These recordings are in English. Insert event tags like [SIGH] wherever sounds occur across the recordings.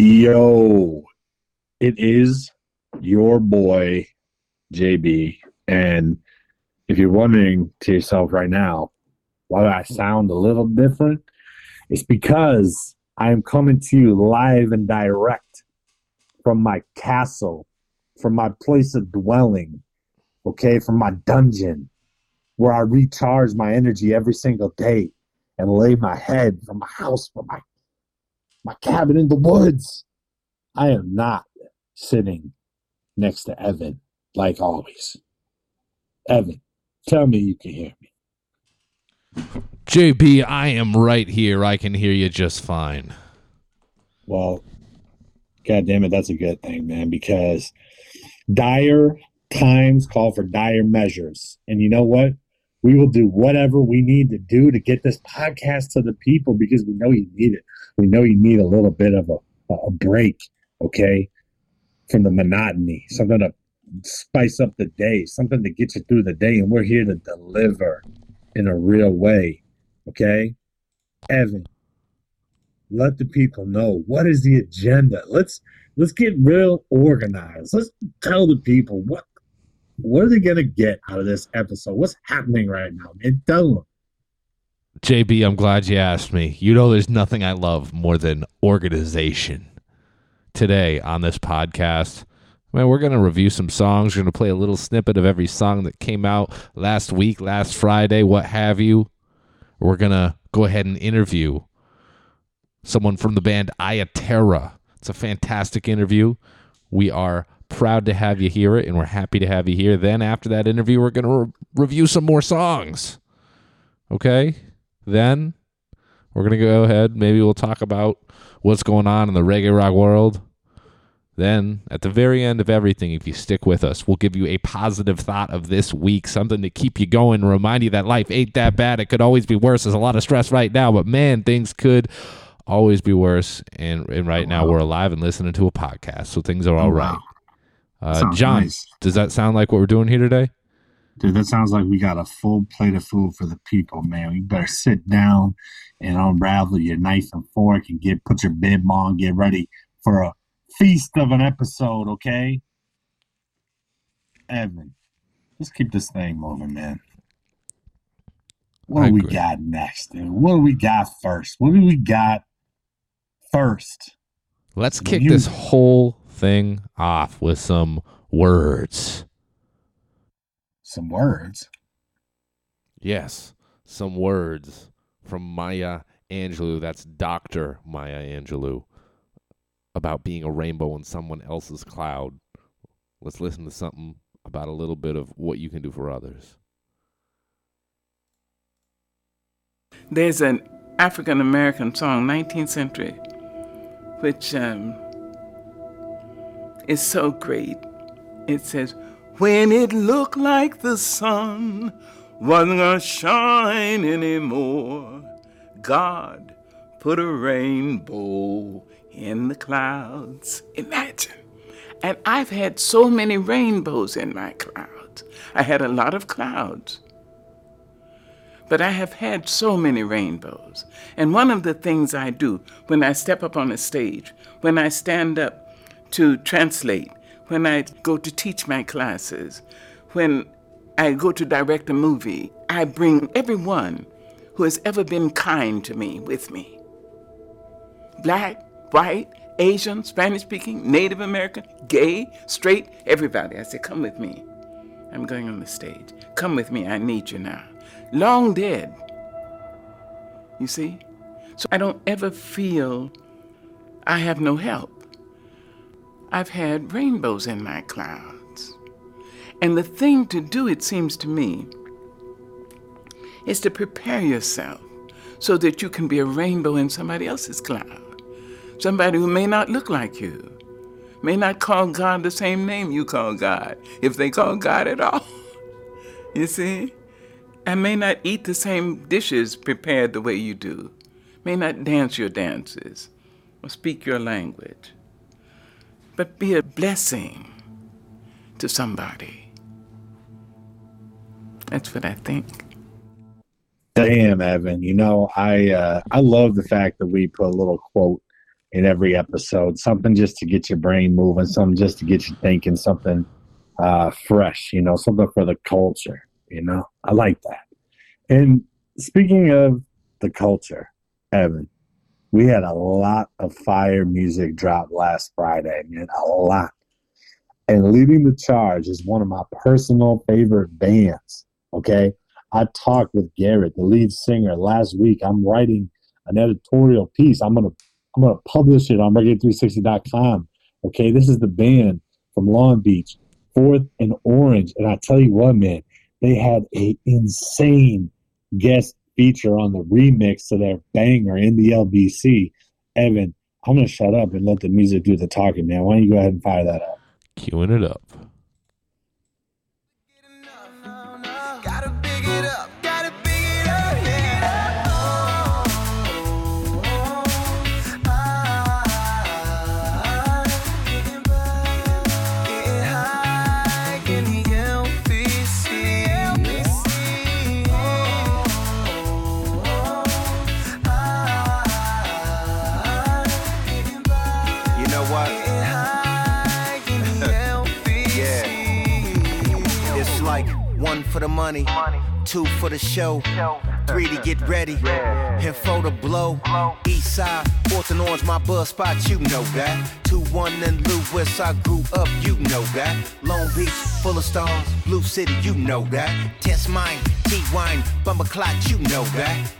Yo, it is your boy JB. And if you're wondering to yourself right now, why do I sound a little different? It's because I am coming to you live and direct from my castle, from my place of dwelling, okay, from my dungeon, where I recharge my energy every single day and lay my head from my house, from my my cabin in the woods. I am not sitting next to Evan like always. Evan, tell me you can hear me. JB, I am right here. I can hear you just fine. Well, God damn it, that's a good thing, man, because dire times call for dire measures. And you know what? We will do whatever we need to do to get this podcast to the people because we know you need it. We know you need a little bit of a, a break, okay, from the monotony, something to spice up the day, something to get you through the day. And we're here to deliver in a real way, okay? Evan, let the people know what is the agenda. Let's let's get real organized. Let's tell the people what what are they gonna get out of this episode? What's happening right now? Man, tell them. JB, I'm glad you asked me. You know, there's nothing I love more than organization. Today on this podcast, man, we're going to review some songs. We're going to play a little snippet of every song that came out last week, last Friday, what have you. We're going to go ahead and interview someone from the band Iya Terra. It's a fantastic interview. We are proud to have you hear it, and we're happy to have you here. Then, after that interview, we're going to re- review some more songs. Okay? Then we're going to go ahead. Maybe we'll talk about what's going on in the reggae rock world. Then, at the very end of everything, if you stick with us, we'll give you a positive thought of this week, something to keep you going, remind you that life ain't that bad. It could always be worse. There's a lot of stress right now, but man, things could always be worse. And, and right now, we're alive and listening to a podcast, so things are all right. Uh, John, nice. does that sound like what we're doing here today? Dude, that sounds like we got a full plate of food for the people, man. You better sit down and unravel your knife and fork and get put your bib on, get ready for a feast of an episode, okay? Evan, let's keep this thing moving, man. What do we got next, dude? What do we got first? What do we got first? Let's kick music. this whole thing off with some words. Some words. Yes, some words from Maya Angelou. That's Dr. Maya Angelou about being a rainbow in someone else's cloud. Let's listen to something about a little bit of what you can do for others. There's an African American song, 19th century, which um, is so great. It says, When it looked like the sun wasn't gonna shine anymore, God put a rainbow in the clouds. Imagine. And I've had so many rainbows in my clouds. I had a lot of clouds. But I have had so many rainbows. And one of the things I do when I step up on a stage, when I stand up to translate, when I go to teach my classes, when I go to direct a movie, I bring everyone who has ever been kind to me with me. Black, white, Asian, Spanish speaking, Native American, gay, straight, everybody. I say, come with me. I'm going on the stage. Come with me, I need you now. Long dead. You see? So I don't ever feel I have no help. I've had rainbows in my clouds. And the thing to do, it seems to me, is to prepare yourself so that you can be a rainbow in somebody else's cloud. Somebody who may not look like you, may not call God the same name you call God, if they call God at all. [LAUGHS] You see? And may not eat the same dishes prepared the way you do, may not dance your dances or speak your language, but be a blessing to somebody. That's what I think. Damn, Evan. You know, I uh, I love the fact that we put a little quote in every episode. Something just to get your brain moving, something just to get you thinking, something uh, fresh, you know, something for the culture, you know. I like that. And speaking of the culture, Evan, we had a lot of fire music drop last Friday, man, a lot. And leading the charge is one of my personal favorite bands. Okay. I talked with Garrett, the lead singer, last week. I'm writing an editorial piece. I'm gonna I'm gonna publish it on reggae360.com. Okay, this is the band from Long Beach, Fourth and Orange. And I tell you what, man, they had a insane guest feature on the remix to their banger in the LBC. Evan, I'm gonna shut up and let the music do the talking, man. Why don't you go ahead and fire that up? Queuing it up. Money, two for the show, three to get ready, and four to blow. East side, and orange, my buzz spot, you know that. Two one and Lewis, I grew up, you know that. Long Beach, full of stars, Blue City, you know that. Test mine, T wine, bumper clot, you know that.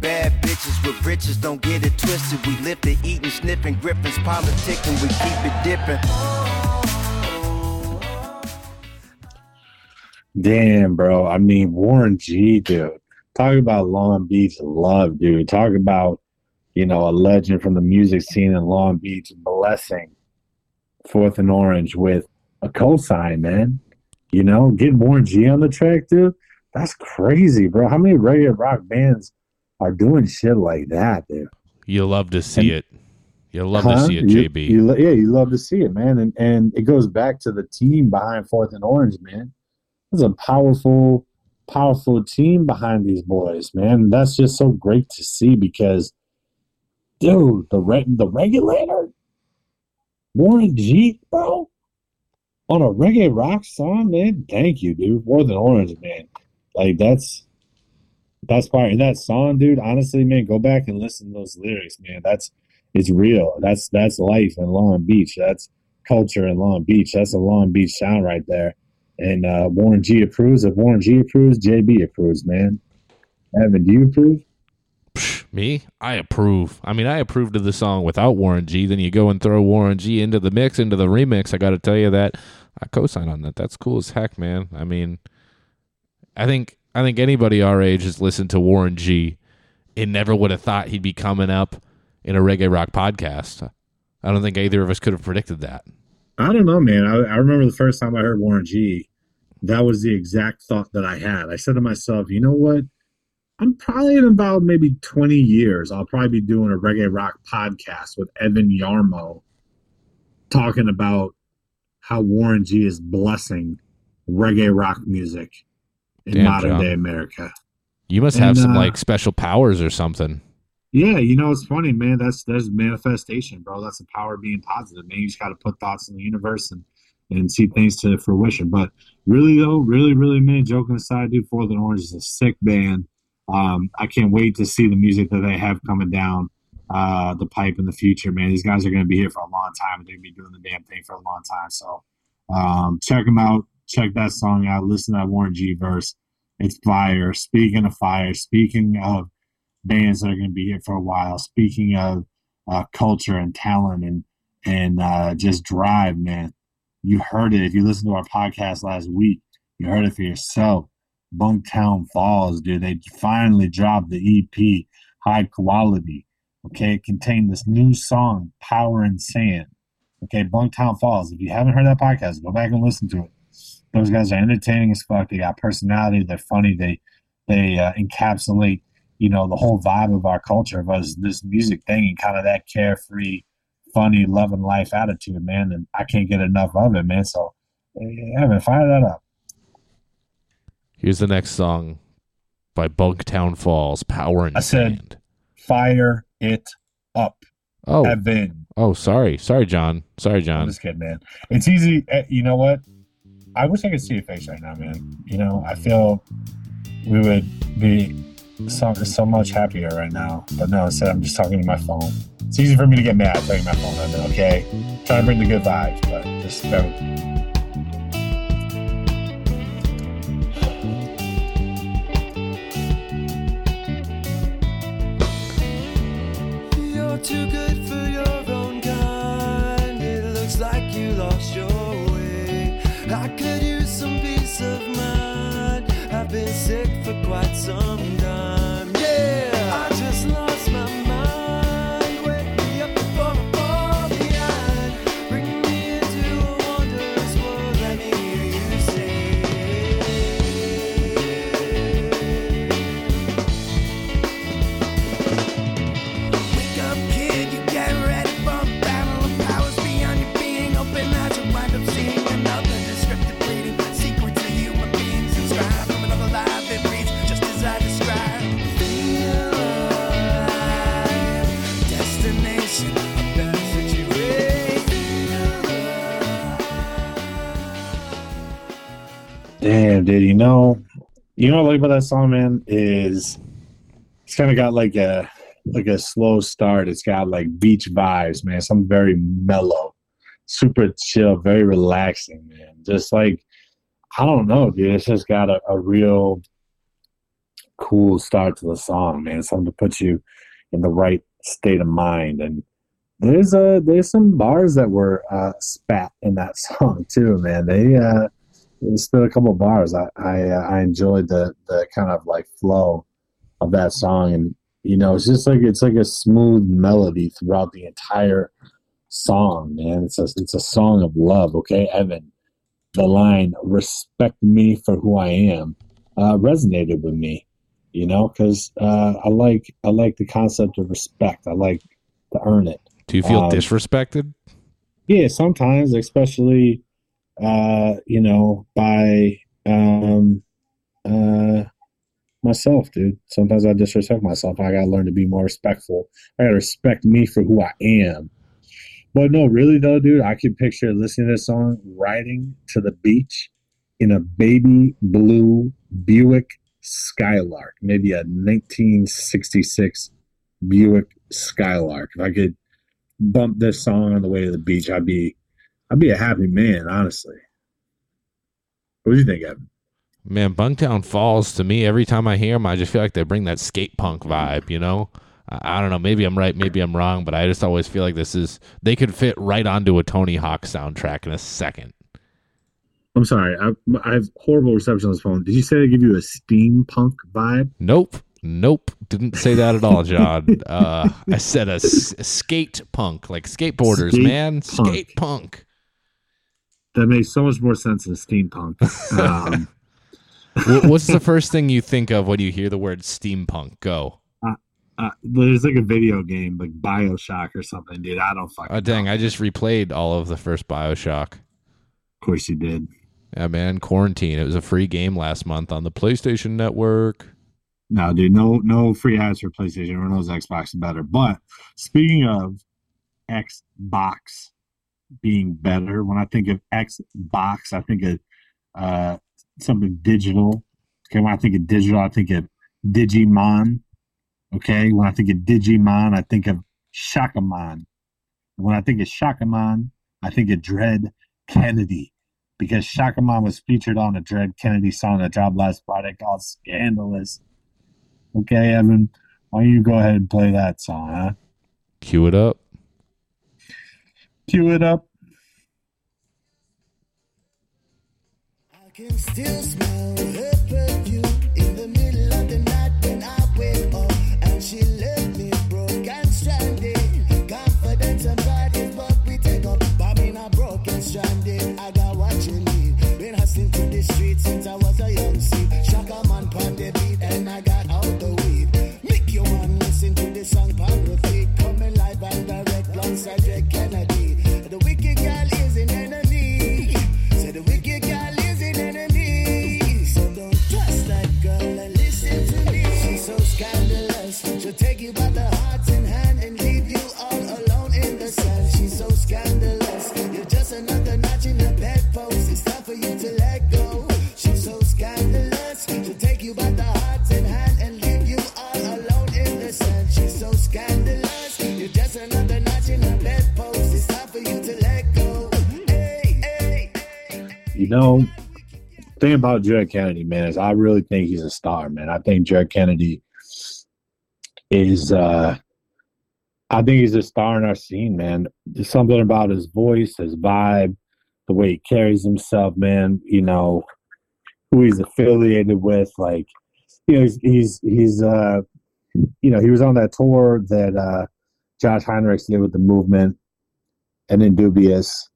Bad bitches with riches, don't get it twisted. We live to eating, sniffing, grippings, politicking, we keep it dipping. Damn, bro. I mean, Warren G, dude. Talk about Long Beach love, dude. Talk about, you know, a legend from the music scene in Long Beach blessing Fourth and Orange with a cosign, man. You know, getting Warren G on the track, dude. That's crazy, bro. How many reggae rock bands are doing shit like that, dude? You love to see And- it. You love to see it, JB. You, yeah, you love to see it, man. And and it goes back to the team behind Fourth and Orange, man. There's a powerful, powerful team behind these boys, man. That's just so great to see because, dude, the re- the regulator, Warren G, bro, on a reggae rock song, man. Thank you, dude. Fourth and Orange, man. Like that's that's part of that song, dude. Honestly, man, go back and listen to those lyrics, man. That's it's real. That's that's life in Long Beach. That's culture in Long Beach. That's a Long Beach sound right there. And uh, Warren G approves. If Warren G approves, JB approves, man. Evan, do you approve? Me? I approve. I mean, I approved of the song without Warren G. Then you go and throw Warren G into the mix, into the remix. I got to tell you that I co-sign on that. That's cool as heck, man. I mean, I think I think anybody our age has listened to Warren G. and never would have thought he'd be coming up in a reggae rock podcast. I don't think either of us could have predicted that. I don't know, man. I, I remember the first time I heard Warren G. That was the exact thought that I had. I said to myself, you know what? I'm probably in about maybe 20 years. I'll probably be doing a reggae rock podcast with Evan Yarmo talking about how Warren G is blessing reggae rock music in Damn, modern John. day America. You must have And, some uh, like special powers or something. Yeah, you know, it's funny, man. That's that's manifestation, bro. That's the power of being positive, man. You just got to put thoughts in the universe and and see things to fruition. But really, though, really, really, man, joking aside, dude, Fourth and Orange is a sick band. Um, I can't wait to see the music that they have coming down uh, the pipe in the future, man. These guys are going to be here for a long time. And they're going to be doing the damn thing for a long time. So um, check them out. Check that song out. Listen to that Warren G verse. It's fire. Speaking of fire, speaking of bands that are going to be here for a while. Speaking of uh, culture and talent and and uh, just drive, man. You heard it if you listened to our podcast last week. You heard it for yourself. Bunktown Falls, dude. They finally dropped the EP, High Quality. Okay, it contained this new song, Power and Sand. Okay, Bunktown Falls. If you haven't heard that podcast, go back and listen to it. Those guys are entertaining as fuck. They got personality. They're funny. They they uh, encapsulate you know the whole vibe of our culture was this music thing and kind of that carefree funny loving life attitude man and i can't get enough of it man so man fire that up Here's the next song by Bunktown Falls, Power and I said- Sand. fire it up Oh, Evan. oh, sorry, sorry, John. Sorry, john I'm just kidding, man. It's easy. eh, You know what? I wish I could see your face right now, man. You know, I feel we would be so, so much happier right now. But no, instead, I'm just talking to my phone. It's easy for me to get mad talking to my phone, okay? Trying to bring the good vibes, but just bear with me. You're too good Dude. You know, you know what I like about that song, man, is it's kind of got like a like a slow start. It's got like beach vibes, man. Some very mellow, super chill, very relaxing, man. Just like I don't know, dude. It's just got a, a real cool start to the song, man. Something to put you in the right state of mind. And there's a there's some bars that were uh, spat in that [LAUGHS] song too, man. They uh there's still a couple of bars. I I, uh, I enjoyed the the kind of like flow of that song, and you know, it's just like it's like a smooth melody throughout the entire song, man. It's a it's a song of love. Okay, Evan, the line "respect me for who I am" uh, resonated with me. You know, because uh, I like I like the concept of respect. I like to earn it. Do you feel Um, disrespected? Yeah, sometimes, especially uh, you know, by um uh myself, dude. Sometimes I disrespect myself. I gotta learn to be more respectful. I gotta respect me for who I am. But no, really though, dude, I can picture listening to this song riding to the beach in a baby blue Buick Skylark, maybe a 1966 Buick Skylark. If I could bump this song on the way to the beach, I'd be I'd be a happy man, honestly. What do you think, Evan? Man, Bunktown Falls to me every time I hear them, I just feel like they bring that skate punk vibe. You know, I, I don't know. Maybe I'm right, maybe I'm wrong, but I just always feel like this is they could fit right onto a Tony Hawk soundtrack in a second. I'm sorry, I, I have horrible reception on this phone. Did you say they give you a steampunk vibe? Nope. Nope. Didn't say that at all, John. [LAUGHS] uh, I said a, s- a skate punk, like skateboarders, Skate man. punk. Skate punk. That makes so much more sense than steampunk. [LAUGHS] Um, What's the first thing you think of when you hear the word steampunk? Go. uh, there's like a video game, like Bioshock or something, dude. I don't fucking. Oh, dang. know. I just replayed all of the first Bioshock. Of course you did. Yeah, man. Quarantine. It was a free game last month on the PlayStation Network. No, dude, no, no free ads for PlayStation. Everyone knows Xbox is better. But speaking of Xbox being better, when I think of Xbox, I think of uh, something digital. Okay, when I think of digital, I think of Digimon. Okay, when I think of Digimon, I think of Shakamon. When I think of Shakamon, I think of Dread Kennedy because Shakamon was featured on a Dread Kennedy song that dropped last Friday called Scandalous. Okay, Evan, why don't you go ahead and play that song, huh? Cue it up. Cue it up. I can still smell her perfume in the middle of the night when I wake up. And she left me broke and stranded. Confidence and pride is what we take up. Stranded. I got what you need. Been hustling the streets since I was You know, thing about Dread Kennedy, man, is I really think he's a star, man. I think Dread Kennedy is uh I think he's a star in our scene, man. There's something about his voice, his vibe, the way he carries himself, man, you know, who he's affiliated with, like you know, he's he's he's uh you know, he was on that tour that uh Josh Heinrichs did with the movement and Indubious.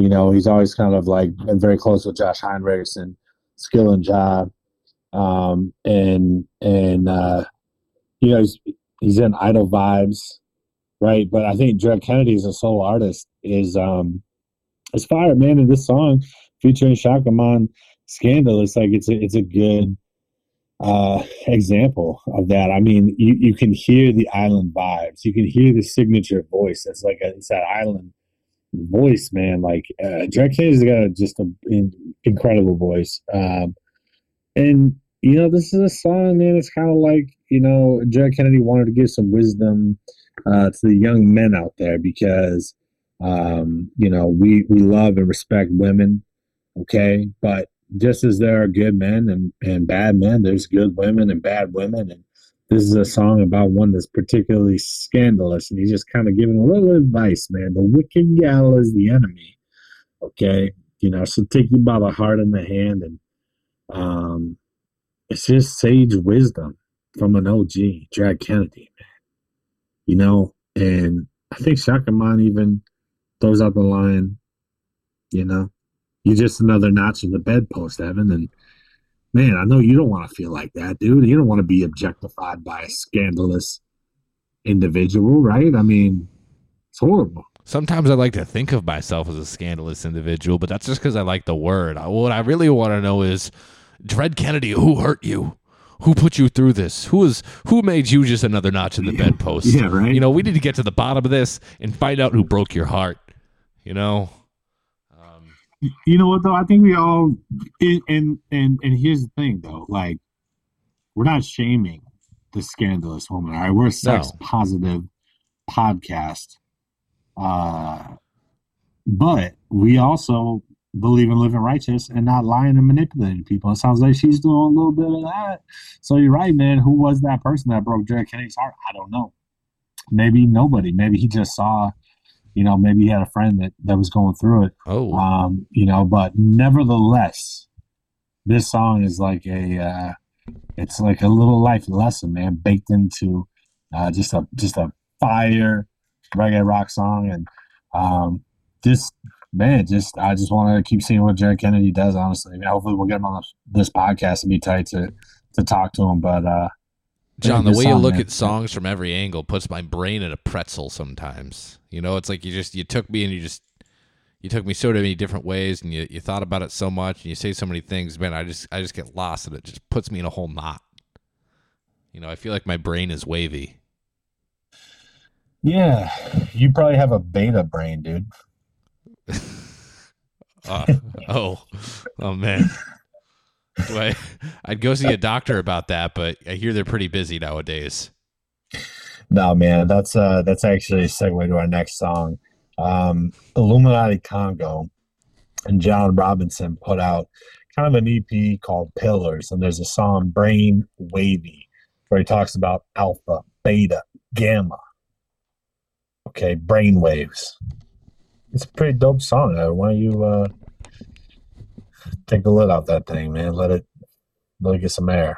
You know, he's always kind of like been very close with Josh Heinrichs and Skillinjah. Um and and uh you know, he's he's in idol vibes, right? But I think Dread Kennedy as a solo artist is um is fire, man. And this song featuring Shaka Man Scandal, it's like it's a it's a good uh example of that. I mean, you, you can hear the island vibes. You can hear the signature voice. It's like a, it's that island voice, man. Like uh Dread Kennedy's got a, just an in, incredible voice. Um and you know, this is a song, man. It's kind of like you know, Dread Kennedy wanted to give some wisdom uh, to the young men out there because um, you know we we love and respect women, okay, but just as there are good men and and bad men, there's good women and bad women, and this is a song about one that's particularly scandalous, and he's just kind of giving a little advice, man. The wicked gal is the enemy, okay, you know, so take you by the heart and the hand, and um, it's just sage wisdom from an OG, Dread Kennedy, man. You know, and I think Shaka Man even throws out the line, you know, you're just another notch in the bedpost, Evan. And man, I know you don't want to feel like that, dude. You don't want to be objectified by a scandalous individual, right? I mean, it's horrible. Sometimes I like to think of myself as a scandalous individual, but that's just because I like the word. What I really want to know is, Dred Kennedy, who hurt you? Who put you through this? Who is who made you just another notch in the bedpost? Yeah, right. You know, we need to get to the bottom of this and find out who broke your heart. You know, You know what though? I think we all and and and, and here's the thing though, like we're not shaming the scandalous woman. All right, we're a sex No. positive podcast. Uh but we also believe in living righteous and not lying and manipulating people. It sounds like she's doing a little bit of that. So you're right, man. Who was that person that broke Dread Kennedy's heart? I don't know. Maybe nobody. Maybe he just saw, you know, maybe he had a friend that, that was going through it oh, um, you know, but nevertheless, this song is like a uh, it's like a little life lesson, man, baked into uh, just a just a fire reggae rock song, and um, just man, just I just want to keep seeing what Dread Kennedy does. Honestly, I mean, hopefully we'll get him on this, this podcast and be tight to to talk to him. But uh, John, the way you look man. at songs from every angle puts my brain in a pretzel sometimes. You know, it's like you just you took me and you just you took me so many different ways and you, you thought about it so much and you say so many things, man, I just I just get lost and it just puts me in a whole knot. You know, I feel like my brain is wavy. yeah, you probably have a beta brain, dude. [LAUGHS] Uh, oh, oh man. I, I'd go see a doctor about that, but I hear they're pretty busy nowadays. No, man, that's uh that's actually a segue to our next song. Um Illuminati Congo and John Robinson put out kind of an EP called Pillars, and there's a song Brain Wavy where he talks about alpha, beta, gamma. Okay, brain waves. It's a pretty dope song. Why don't you uh take the lid off that thing, man? Let it let it get some air.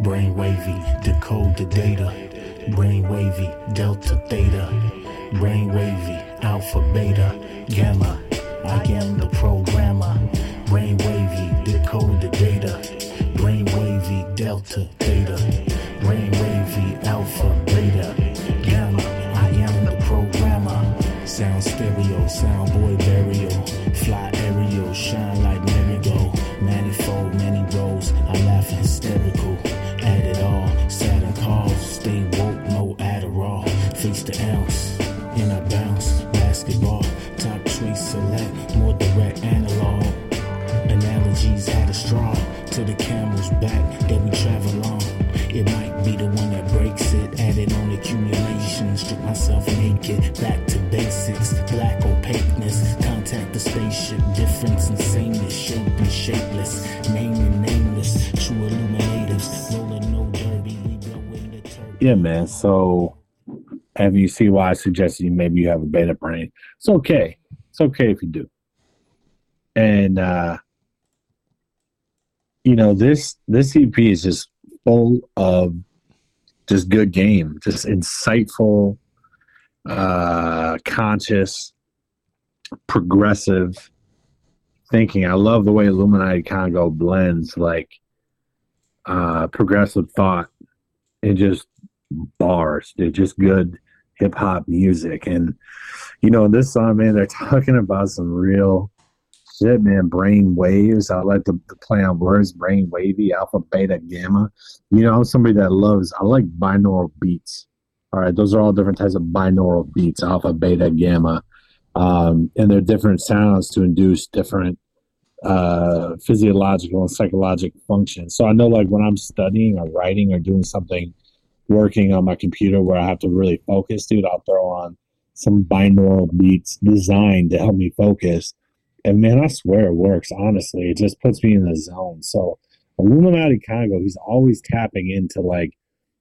Brain wavy, decode the data. Brain wavy, delta theta. Brain wavy, alpha beta, gamma. I am the programmer. Brain wavy, decode the data. Brain wavy, delta theta. Brain wavy, alpha beta, gamma. I am the programmer. Sound stereo, sound boy burial. Fly aerial, shine like Back to basics, black opaqueness. Contact the spaceship, difference in sameness. Shape and shapeless, name and nameless. True illuminatives, rolling no derby. Yeah, man. So, and you see why I suggested you maybe you have a beta brain. It's okay. It's okay if you do. And uh you know this this EP is just full of just good game, just insightful, uh conscious, progressive thinking. I love the way Illuminati Congo blends like uh progressive thought and just bars. They're just good hip hop music. And you know, this song, man, they're talking about some real shit, man. Brain waves. I like to, to play on words. Brain wavy, alpha, beta, gamma. You know, I'm somebody that loves. I like binaural beats. All right, those are all different types of binaural beats: alpha, beta, gamma, um, and they're different sounds to induce different uh, physiological and psychological functions. So I know, like when I'm studying or writing or doing something working on my computer where I have to really focus, dude, I'll throw on some binaural beats designed to help me focus. And man, I swear it works. Honestly, it just puts me in the zone. So Illuminati Congo, he's always tapping into like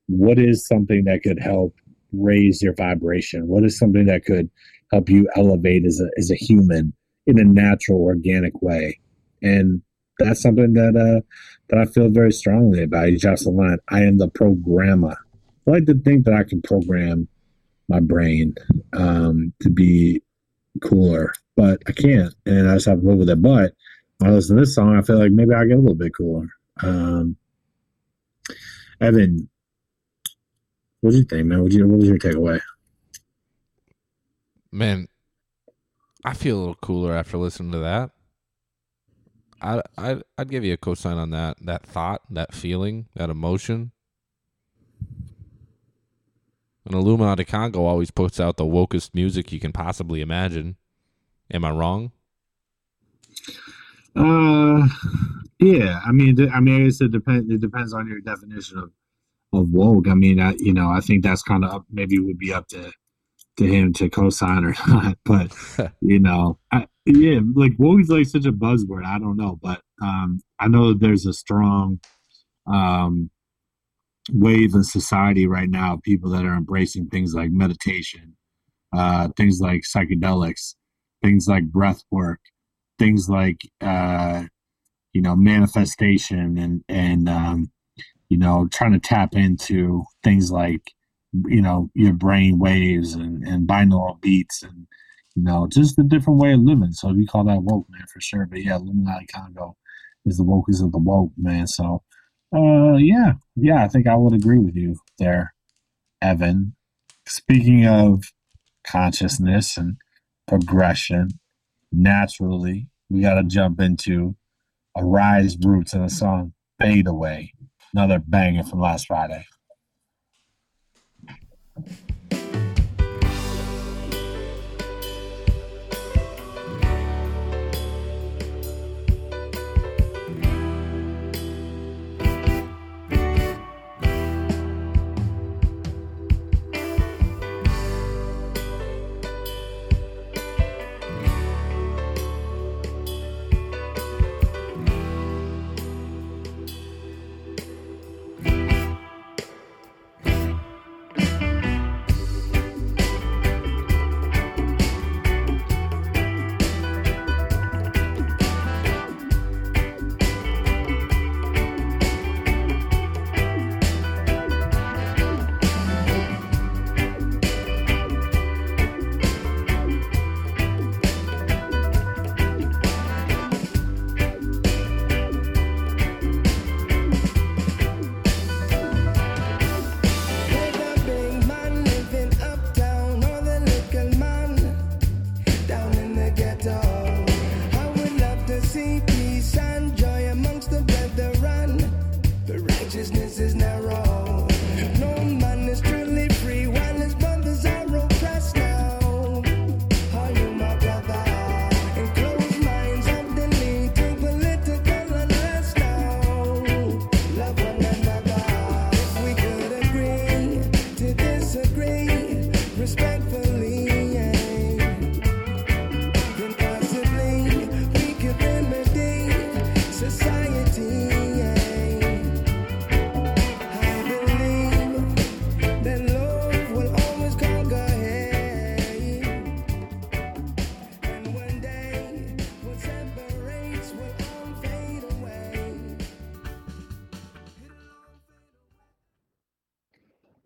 what is something that could help raise your vibration? What is something that could help you elevate as a as a human in a natural, organic way? And that's something that uh that I feel very strongly about. Line, I am the programmer. I like to think that I can program my brain um, to be cooler, but I can't, and I just have to live with it. But when I listen to this song, I feel like maybe I get a little bit cooler. Um, Evan, what do you think, man? What you what was your takeaway? Man, I feel a little cooler after listening to that. I I I'd give you a cosign on that. That thought, that feeling, that emotion. And Illuminati Congo always puts out the wokest music you can possibly imagine. Am I wrong? Uh, yeah. I mean, I mean, I guess it depends. It depends on your definition of of woke. I mean, I, you know, I think that's kind of up. Maybe it would be up to to him to co-sign or [LAUGHS] not. But [LAUGHS] you know, I, yeah, like woke is like such a buzzword. I don't know, but um, I know that there's a strong um wave in society right now. People that are embracing things like meditation, uh, things like psychedelics, things like breath work, things like uh, you know manifestation and and um, you know trying to tap into things like you know your brain waves and, and binaural beats and you know just a different way of living. So we call that woke, man, for sure. But yeah, Illuminati Congo is the wokest of the woke, man. So uh, yeah, yeah, I think I would agree with you there, Evan. Speaking of consciousness and progression, naturally, we got to jump into Arise Roots and the song Fade Away, another banger from last Friday.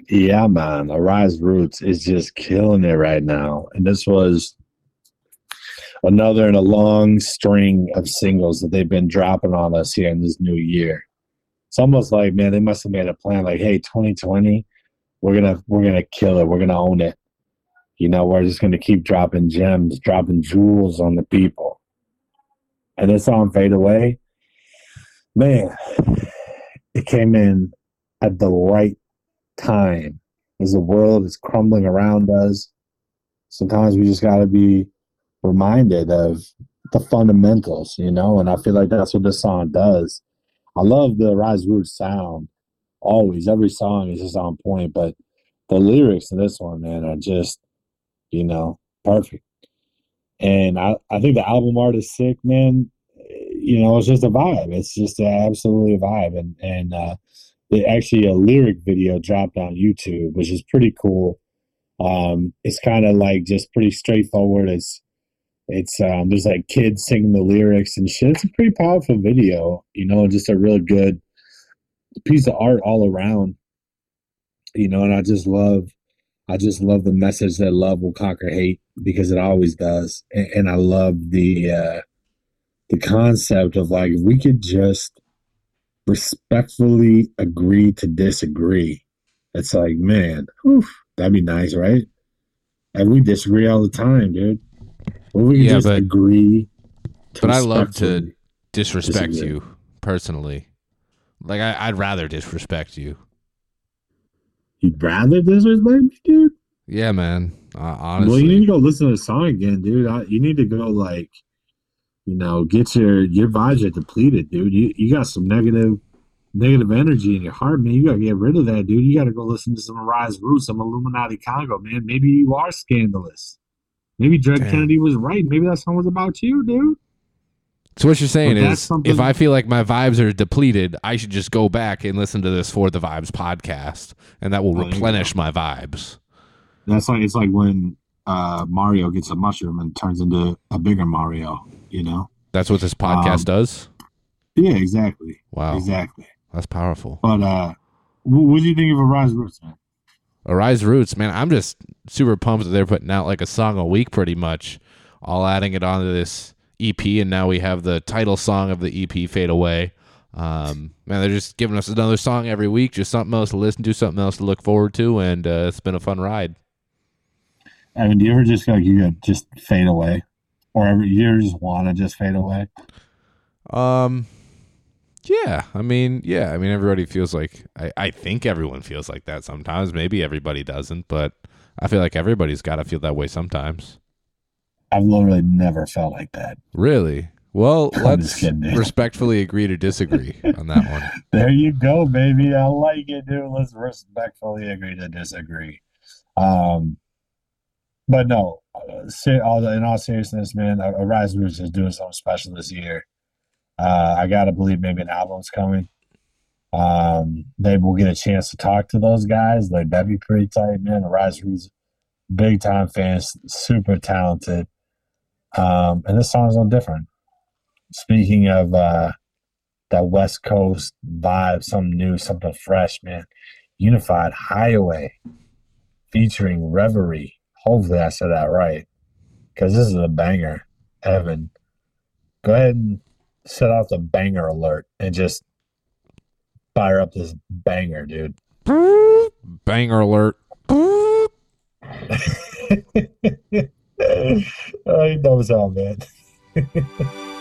Yeah, man. Arise Roots is just killing it right now. And this was another in a long string of singles that they've been dropping on us here in this new year. It's almost like, man, they must have made a plan like, hey, 2020, we're gonna we're gonna kill it. We're gonna own it. You know, we're just gonna keep dropping gems, dropping jewels on the people. And this song Fade Away, man, it came in at the right time as the world is crumbling around us. Sometimes we just got to be reminded of the fundamentals, you know, and I feel like that's what this song does. I love the Rise Roots sound always. Every song is just on point, but the lyrics in this one, man, are just, you know, perfect. And I, I think the album art is sick, man. You know, it's just a vibe. It's just absolutely a vibe. And, and, uh, it actually a lyric video dropped on YouTube, which is pretty cool. Um, it's kind of like just pretty straightforward. It's it's um, there's like kids singing the lyrics and shit. It's a pretty powerful video, you know, just a real good piece of art all around. You know, and I just love I just love the message that love will conquer hate because it always does. And, and I love the uh the concept of like we could just respectfully agree to disagree. It's like, man, oof, that'd be nice, right? And we disagree all the time, dude. Well, we Yeah, just but- agree. But I love to disrespect Disagree. you personally. Like I, I'd rather disrespect you. You'd rather disrespect me, dude? Yeah, man. Uh, Well, you need to go listen to the song again, dude. I, you need to go like, you know, get your your vibes are depleted, dude. You you got some negative negative energy in your heart, man. You gotta get rid of that, dude. You gotta go listen to some Rise Roots, some Illuminati Congo, man. Maybe you are scandalous. Maybe Dred Damn. Kennedy was right. Maybe that song was about you, dude. so what you're saying But is, if I feel like my vibes are depleted, I should just go back and listen to this for the Vibes podcast, and that will Oh, replenish my vibes. That's like it's like when uh, Mario gets a mushroom and turns into a bigger Mario. You know? That's what this podcast Um, does. Yeah, exactly, Wow, exactly. that's powerful. But uh, wh- what do you think of Arise Roots, man? Arise Roots, man, I'm just super pumped that they're putting out like a song a week pretty much, all adding it onto this EP, and now we have the title song of the EP, Fade Away. Um, man, they're just giving us another song every week, just something else to listen to, something else to look forward to, and uh, it's been a fun ride. I mean, do you ever just feel like you could just fade away, or ever you ever just want to just fade away? Um, yeah, I mean, yeah, I mean, everybody feels like I, I think everyone feels like that sometimes. Maybe everybody doesn't, but I feel like everybody's got to feel that way sometimes. I've literally never felt like that. Really? Well, [LAUGHS] I'm let's respectfully agree to disagree on that one. [LAUGHS] There you go, baby. I like it, dude. Let's respectfully agree to disagree. Um, but no, uh, all in all seriousness, man, uh, Rise Roots is doing something special this year. Uh, I gotta believe maybe an album's coming. Um, maybe we'll get a chance to talk to those guys. Like that'd be pretty tight, man. Roots, big time fans, super talented. Um, and this song's no different. Speaking of uh that West Coast vibe, something new, something fresh, man. Unified Highway featuring Reverie. Hopefully I said that right. Because this is a banger. Evan, go ahead and set off the banger alert and just fire up this banger, dude. Banger alert. [LAUGHS] oh, he knows how, man. [LAUGHS]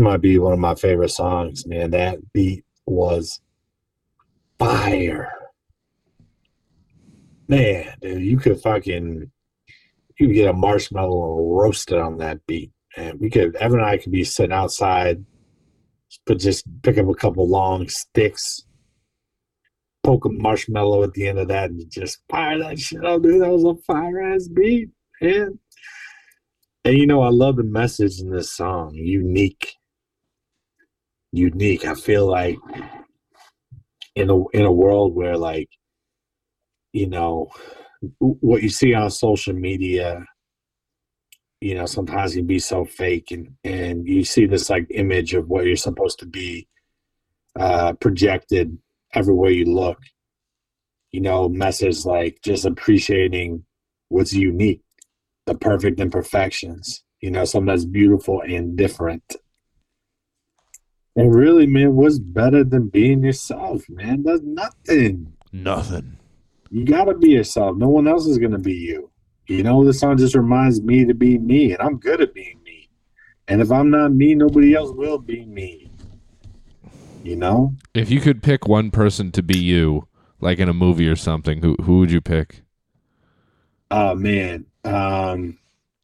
might be one of my favorite songs, man. That beat was fire. Man, dude, you could fucking you could get a marshmallow and roast it on that beat. And we could Evan and I could be sitting outside, but just pick up a couple long sticks, poke a marshmallow at the end of that, and just fire that shit up, dude. That was a fire ass beat, man. And you know, I love the message in this song. Unique. Unique. I feel like in a in a world where like, you know, what you see on social media, you know, sometimes can be so fake and and you see this like image of what you're supposed to be uh projected everywhere you look. You know, message like just appreciating what's unique the perfect imperfections, you know, something that's beautiful and different. And really, man, what's better than being yourself, man? There's nothing. Nothing. You gotta be yourself. No one else is gonna be you. You know, this song just reminds me to be me, and I'm good at being me. And if I'm not me, nobody else will be me. You know? If you could pick one person to be you, like in a movie or something, who who would you pick? Oh man, um,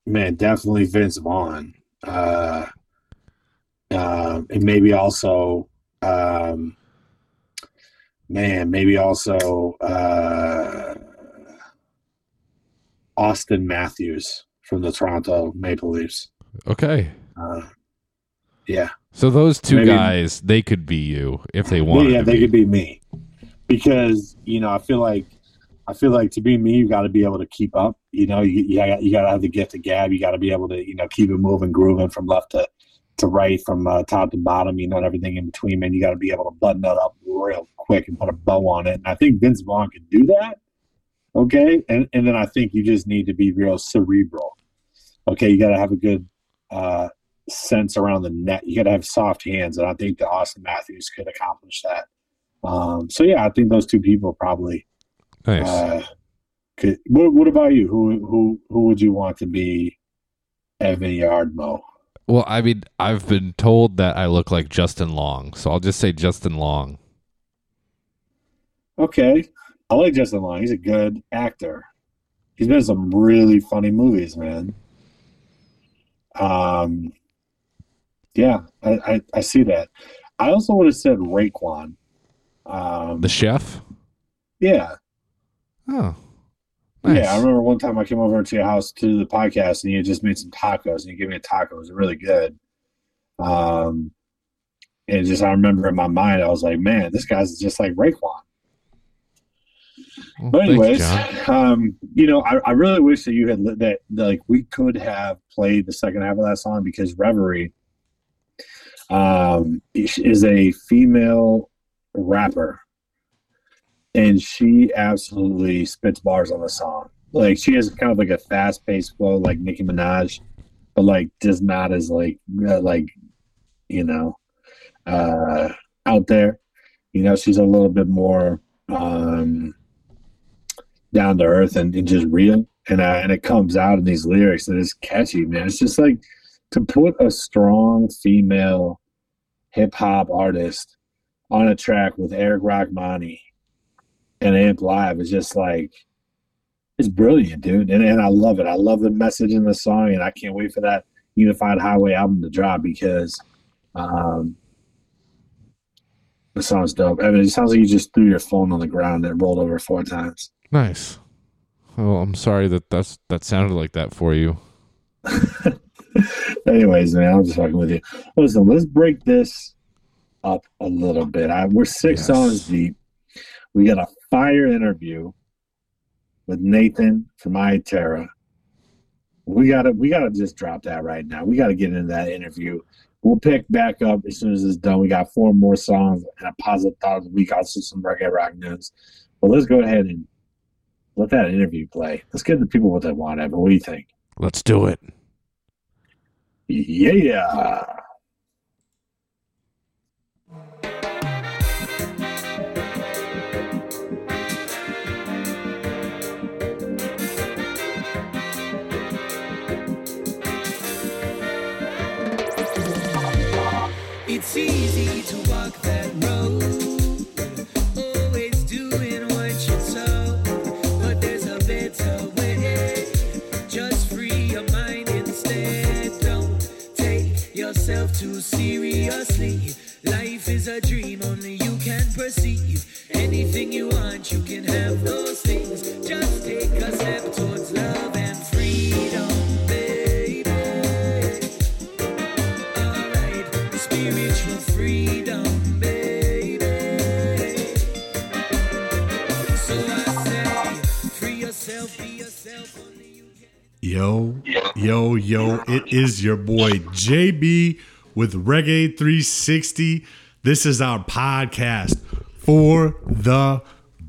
man, definitely Vince Vaughn. Uh, uh, and maybe also, um, man, maybe also uh, Auston Matthews from the Toronto Maple Leafs. Okay. Uh, yeah, So those two Maybe- guys, they could be you if they wanted yeah, they be. could be me because you know I feel like I feel like to be me, you got to be able to keep up. You know, you you got you got to have the gift of gab. You got to be able to you know keep it moving, grooving from left to to right, from uh, top to bottom. You know, and everything in between. Man, you got to be able to button that up real quick and put a bow on it. And I think Vince Vaughn can do that. Okay, and and then I think you just need to be real cerebral. Okay, you got to have a good uh, sense around the net. You got to have soft hands, and I think that Auston Matthews could accomplish that. Um, so yeah, I think those two people probably Nice. uh, could. What, what about you? Who who who would you want to be Evan Yarmo? Well, I mean, I've been told that I look like Justin Long, so I'll just say Justin Long. Okay, I like Justin Long. He's a good actor. He's been in some really funny movies, man. Um, yeah, I, I, I see that. I also would have said Raekwon. Um, The chef? yeah, Oh. Nice. Yeah, I remember one time I came over to your house to do the podcast and you just made some tacos and you gave me a taco. It was really good. Um, and just I remember in my mind, I was like, man, this guy's just like Raekwon. Well, But thank you, anyways, um, you know, I, I really wish that you had lit that, that like we could have played the second half of that song because Reverie um is a female rapper and she absolutely spits bars on the song. Like she has kind of like a fast paced flow like Nicki Minaj, but like just not as like uh, like you know uh out there. You know, she's a little bit more um down to earth and, and just real. And uh, and it comes out in these lyrics and it's catchy, man. It's just like to put a strong female hip hop artist on a track with Eric Rachmany and Amp Live is just like it's brilliant, dude. And and I love it. I love the message in the song and I can't wait for that Unified Highway album to drop because um the song's dope. I mean, it sounds like you just threw your phone on the ground and rolled over four times. Nice. Oh, I'm sorry that that's that sounded like that for you. [LAUGHS] Anyways, man, I'm just fucking with you. Listen, let's break this up a little bit. I, we're six Yes. songs deep. We got a fire interview with Nathan from Iya Terra. We gotta we gotta just drop that right now. We gotta get into that interview. We'll pick back up as soon as it's done. We got four more songs and a positive thought of the week, also some reggae rock news. But let's go ahead and let that interview play. Let's give the people what they want, Evan. What do you think? Let's do it. Yeah. You can perceive. Anything you want, you can have those things. Just take a step towards love and freedom, Yo, yo, yo, it is your boy JB with Reggae 360. This is our podcast for the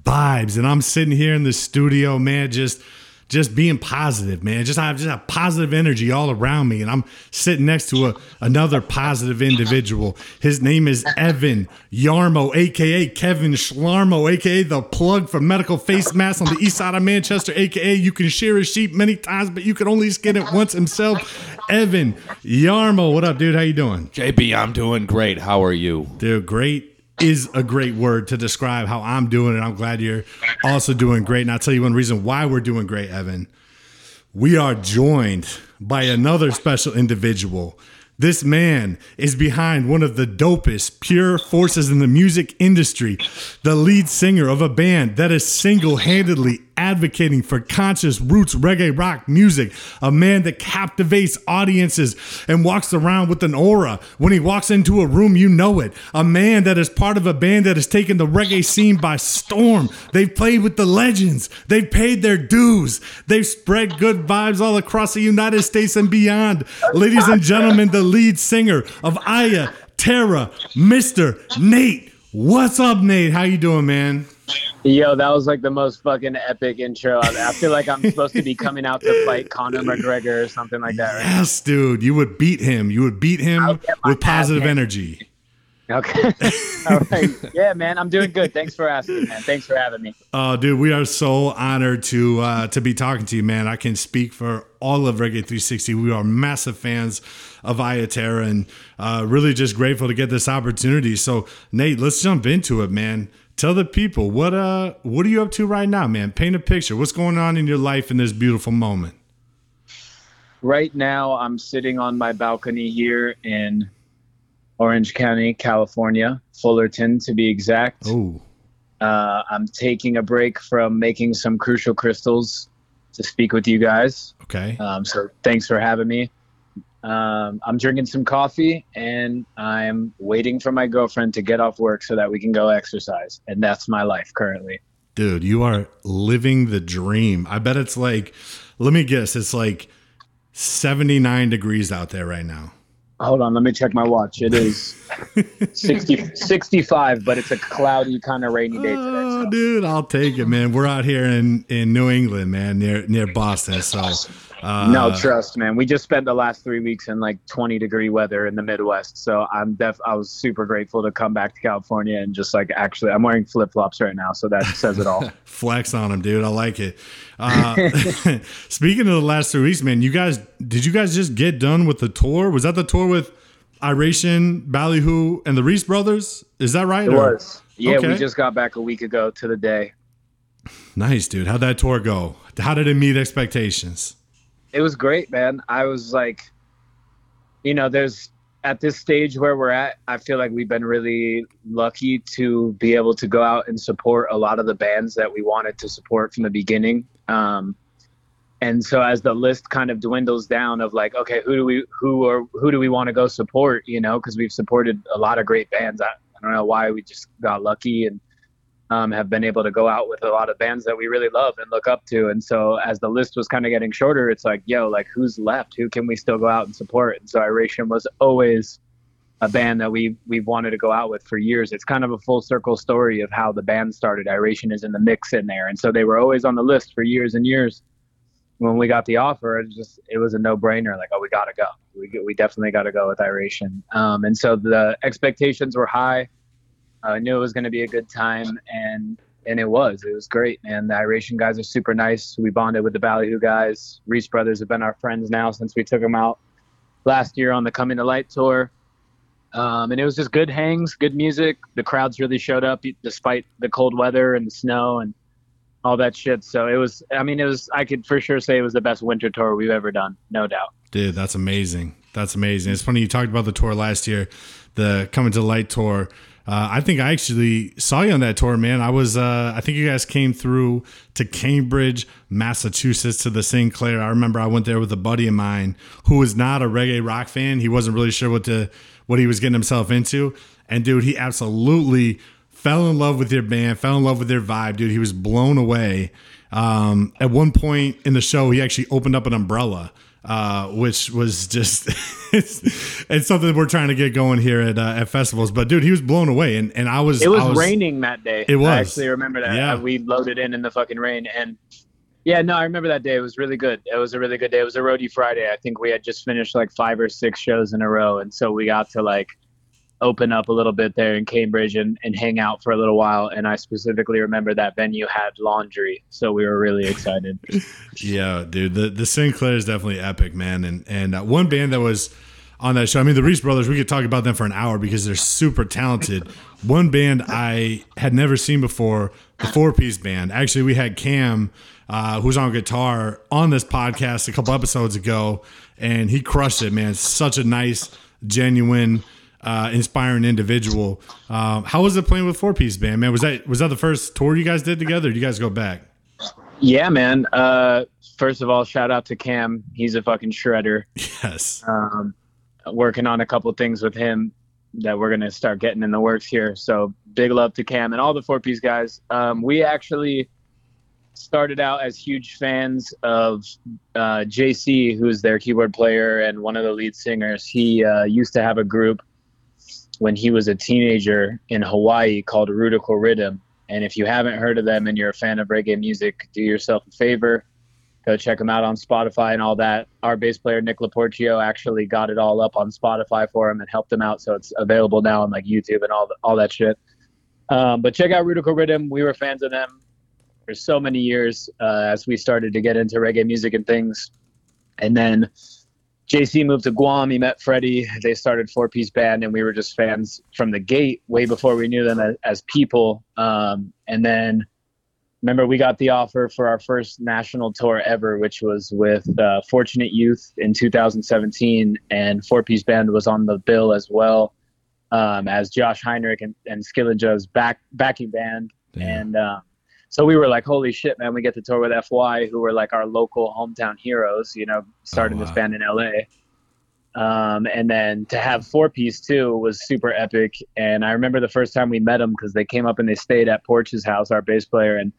vibes. And I'm sitting here in the studio, man, just just being positive, man. Just have just have positive energy all around me. And I'm sitting next to a, another positive individual. His name is Evan Yarmo, aka Kevin Schlarmo, aka the plug for medical face masks on the east side of Manchester, aka you can shear a sheep many times, but you can only skin it once himself. Evan Yarmo, what up, dude? How you doing? JB, I'm doing great. How are you? Dude, great is a great word to describe how I'm doing, and I'm glad you're also doing great. And I'll tell you one reason why we're doing great, Evan. We are joined by another special individual. This man is behind one of the dopest pure forces in the music industry, the lead singer of a band that is single handedly advocating for conscious roots reggae rock music, a man that captivates audiences and walks around with an aura. When he walks into a room, you know it. A man that is part of a band that has taken the reggae scene by storm. They've played with the legends, they've paid their dues, they've spread good vibes all across the United States and beyond. Ladies and gentlemen, the lead singer of Iya Terra, Mr. Nate. What's up, Nate? How you doing, man? Yo, that was like the most fucking epic intro. I feel like I'm supposed to be coming out to fight [LAUGHS] Conor McGregor or something like that. Right? Yes, dude. You would beat him. You would beat him with positive ass energy. Okay. [LAUGHS] All right. Yeah, man. I'm doing good. Thanks for asking, man. Thanks for having me. Oh, dude, we are so honored to uh, to be talking to you, man. I can speak for all of Reggae 360. We are massive fans of Iya Terra and uh, really just grateful to get this opportunity. So, Nate, let's jump into it, man. Tell the people what uh what are you up to right now, man? Paint a picture. What's going on in your life in this beautiful moment? Right now, I'm sitting on my balcony here in Orange County, California, Fullerton to be exact. Oh, Uh, I'm taking a break from making some crucial crystals to speak with you guys. okay. Um, so thanks for having me. Um, I'm drinking some coffee and I'm waiting for my girlfriend to get off work so that we can go exercise. And that's my life currently. Dude, you are living the dream. I bet it's like, let me guess, it's like 79 degrees out there right now. Hold on, let me check my watch. It is [LAUGHS] 60, 65, but it's a cloudy kind of rainy day today. Oh, So. dude, I'll take it, man. We're out here in in New England, man, near near Boston. So, uh, no, trust, man. We just spent the last three weeks in like 20 degree weather in the Midwest. So I'm def. I was super grateful to come back to California and just like actually, I'm wearing flip flops right now, so that says it all. [LAUGHS] flex on them, dude. I like it. Uh, [LAUGHS] speaking of the last three weeks, man, you guys did you guys just get done with the tour? Was that the tour with Iration, Ballyhoo, and the Ries brothers? Is that right? It Or- was. Yeah, we just got back a week ago to the day. nice, dude. How'd that tour go? How did it meet expectations? It was great, man. I was like, you know, there's at this stage where we're at, I feel like we've been really lucky to be able to go out and support a lot of the bands that we wanted to support from the beginning. Um, and so as the list kind of dwindles down of like, okay, who do we who or who do we want to go support? You know, because we've supported a lot of great bands. I, I don't know why we just got lucky and um, have been able to go out with a lot of bands that we really love and look up to. And so as the list was kind of getting shorter, it's like, yo, like who's left? Who can we still go out and support? And so Iration was always a band that we we've wanted to go out with for years. It's kind of a full circle story of how the band started. Iration is in the mix in there, and so they were always on the list for years and years. When we got the offer, it just it was a no brainer. Like, oh, we gotta go. We we definitely got to go with Iration. Um, and so the expectations were high. I knew it was going to be a good time, and and it was. It was great, man. The Iration guys are super nice. We bonded with the Ballyhoo guys. Ries brothers have been our friends now since we took them out last year on the Coming to Light tour. Um, and it was just good hangs, good music. The crowds really showed up despite the cold weather and the snow and all that shit. So it was, I mean, it was, I could for sure say it was the best winter tour we've ever done, no doubt. Dude, that's amazing. That's amazing. It's funny you talked about the tour last year, the Coming to Light tour. Uh, I think I actually saw you on that tour, man. I was, uh, I think you guys came through to Cambridge, Massachusetts, to the Sinclair. I remember I went there with a buddy of mine who was not a reggae rock fan. He wasn't really sure what to, what he was getting himself into. And dude, he absolutely fell in love with your band, fell in love with their vibe, dude. He was blown away. Um, at one point in the show, he actually opened up an umbrella uh, which was just [LAUGHS] it's, it's something we're trying to get going here at uh, at festivals. But dude, he was blown away, and and I was It was, was raining that day. It was. I actually remember that. Yeah. We loaded in in the fucking rain, and yeah, no, I remember that day. It was really good. It was a really good day. It was a roadie Friday. I think we had just finished like five or six shows in a row, and so we got to like open up a little bit there in Cambridge and, and hang out for a little while. And I specifically remember that venue had laundry, so we were really excited. [LAUGHS] Yeah, dude, the the Sinclair is definitely epic, man. And and uh, one band that was on that show. I mean, the Ries Brothers. We could talk about them for an hour because they're super talented. One band I had never seen before, the For Peace Band. Actually, we had Cam, uh, who's on guitar, on this podcast a couple episodes ago, and he crushed it, man. Such a nice, genuine. Uh, inspiring individual. Um, how was it playing with For Peace Band, man? Was that was that the first tour you guys did together? Did you guys go back? yeah, man. Uh, first of all, shout out to Cam. He's a fucking shredder. Yes. um, working on a couple things with him that we're gonna start getting in the works here. So big love to Cam and all the For Peace guys. Um, we actually started out as huge fans of uh, JC, who's their keyboard player and one of the lead singers. He uh, used to have a group when he was a teenager in Hawaii called Rudical Rhythm. And if you haven't heard of them and you're a fan of reggae music, do yourself a favor go check them out on Spotify and all that. Our bass player Nick Laportio actually got it all up on Spotify for him and helped him out, so it's available now on like YouTube and all the, all that shit. Um, but check out Rudical Rhythm. We were fans of them for so many years uh, as we started to get into reggae music and things. And then JC moved to Guam. He met Freddie. They started For Peace Band, and we were just fans from the gate, way before we knew them as, as people. Um, and then remember we got the offer for our first national tour ever, which was with uh, Fortunate Youth in 2017, and For Peace Band was on the bill as well um, as Josh Heinrich and, and Skillinjah's back backing band, and um, so we were like, holy shit, man, we get to tour with FY, who were like our local hometown heroes, you know, starting this band in LA. Um, and then to have For Peace too was super epic. And I remember the first time we met them because they came up and they stayed at Porch's house, our bass player, and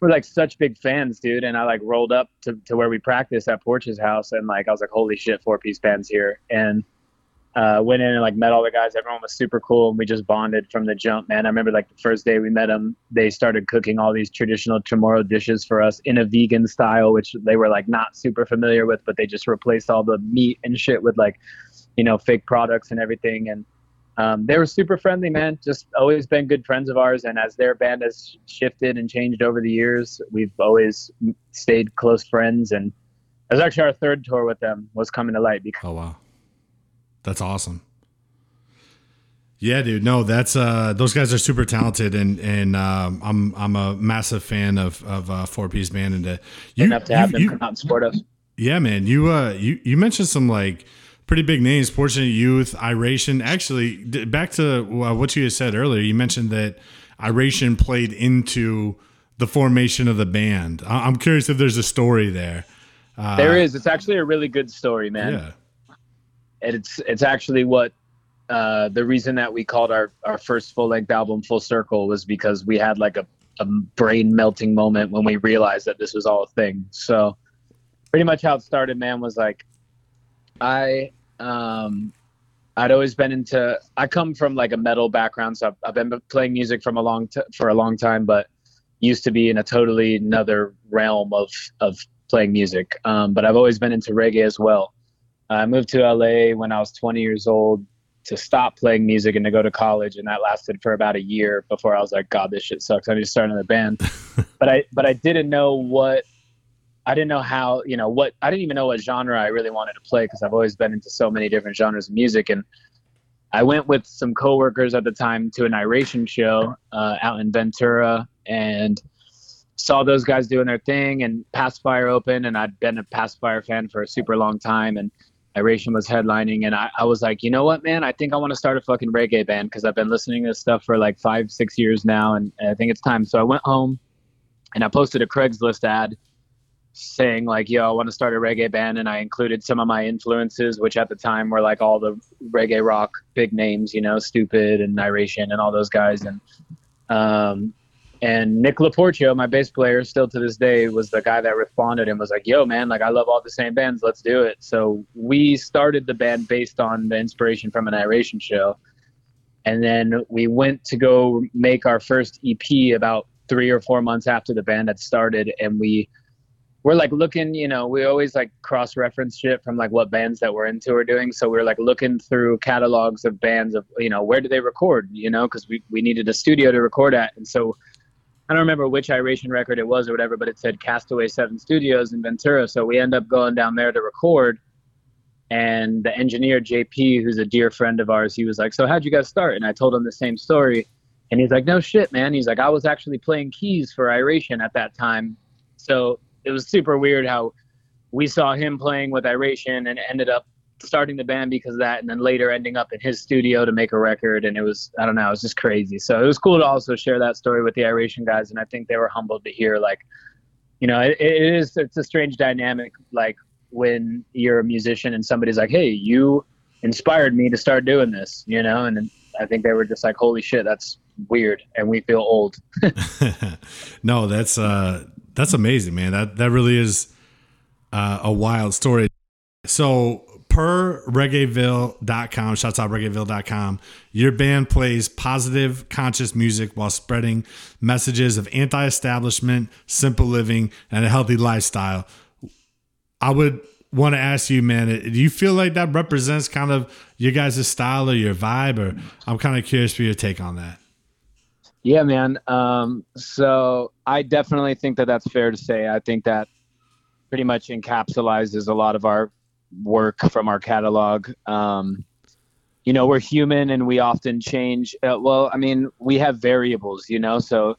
we're like such big fans, dude. And I like rolled up to, to where we practice at Porch's house, and like I was like, holy shit, For Peace band's here. And uh, went in and like met all the guys. Everyone was super cool, and we just bonded from the jump, man. I remember like the first day we met them, they started cooking all these traditional Chamorro dishes for us in a vegan style, which they were like not super familiar with, but they just replaced all the meat and shit with like, you know, fake products and everything. And um, they were super friendly, man. Just always been good friends of ours. And as their band has shifted and changed over the years, we've always stayed close friends. And it was actually our third tour with them was coming to light because Oh wow, that's awesome. Yeah, dude. No, that's uh, those guys are super talented, and and um, I'm I'm a massive fan of of uh, For Peace Band, and uh, you, enough to have you- them you- come out and support us. yeah, man. You uh, you you mentioned some like pretty big names, Fortunate Youth, Iration. Actually, d- back to uh, what you had said earlier, you mentioned that Iration played into the formation of the band. I- I'm curious if there's a story there. Uh, there is. It's actually a really good story, man. Yeah. It's it's actually what uh, the reason that we called our our first full length album Full Circle was because we had like a, a brain melting moment when we realized that this was all a thing. So pretty much how it started, man, was like I um I'd always been into I come from like a metal background, so I've, I've been playing music from a long t- for a long time, but used to be in a totally another realm of of playing music. Um, but I've always been into reggae as well. I moved to LA when I was 20 years old to stop playing music and to go to college, and that lasted for about a year before I was like, God, this shit sucks. I need to start another band. [LAUGHS] but I but I didn't know what I didn't know how you know what I didn't even know what genre I really wanted to play because I've always been into so many different genres of music and. I went with some coworkers at the time to an iration show uh, out in Ventura and saw those guys doing their thing and Pacifier open and I'd been a Pacifier fan for a super long time and Iration was headlining and I, I was like, you know what, man, I think I want to start a fucking reggae band because I've been listening to this stuff for like five, six years now and I think it's time. So I went home and I posted a Craigslist ad saying like, yo, I want to start a reggae band and I included some of my influences, which at the time were like all the reggae rock big names, you know, Stoopid and Iration and all those guys and um and Nick Laportio, my bass player, still to this day, was the guy that responded and was like, "Yo, man, like I love all the same bands. Let's do it." So we started the band based on the inspiration from an Iration show, and then we went to go make our first EP about three or four months after the band had started, and we we're like looking, you know, we always like cross reference shit from like what bands that we're into are doing. So we are like looking through catalogs of bands of, you know, where do they record, you know, because we, we needed a studio to record at. And so I don't remember which Iration record it was or whatever, but it said Castaway Seven Studios in Ventura. So we end up going down there to record. And the engineer, JP, who's a dear friend of ours, he was like, So how'd you guys start? And I told him the same story. And he's like, No shit, man. He's like, I was actually playing keys for Iration at that time. So it was super weird how we saw him playing with Iration and ended up starting the band because of that and then later ending up in his studio to make a record and it was I don't know, it was just crazy. So it was cool to also share that story with the Iration guys and I think they were humbled to hear like you know, it, it is it's a strange dynamic like when you're a musician and somebody's like, "Hey, you inspired me to start doing this," you know, and I think they were just like, "Holy shit, that's weird," and we feel old. [LAUGHS] no, that's uh that's amazing, man. That that really is uh, a wild story. So per reggaeville.com, shouts out reggaeville.com, your band plays positive, conscious music while spreading messages of anti-establishment, simple living, and a healthy lifestyle. I would want to ask you, man, do you feel like that represents kind of your guys' style or your vibe? Or I'm kind of curious for your take on that. Yeah, man. Um, so I definitely think that that's fair to say. I think that pretty much encapsulizes a lot of our work from our catalog. Um, you know, we're human and we often change. Uh, well, I mean, we have variables, you know, so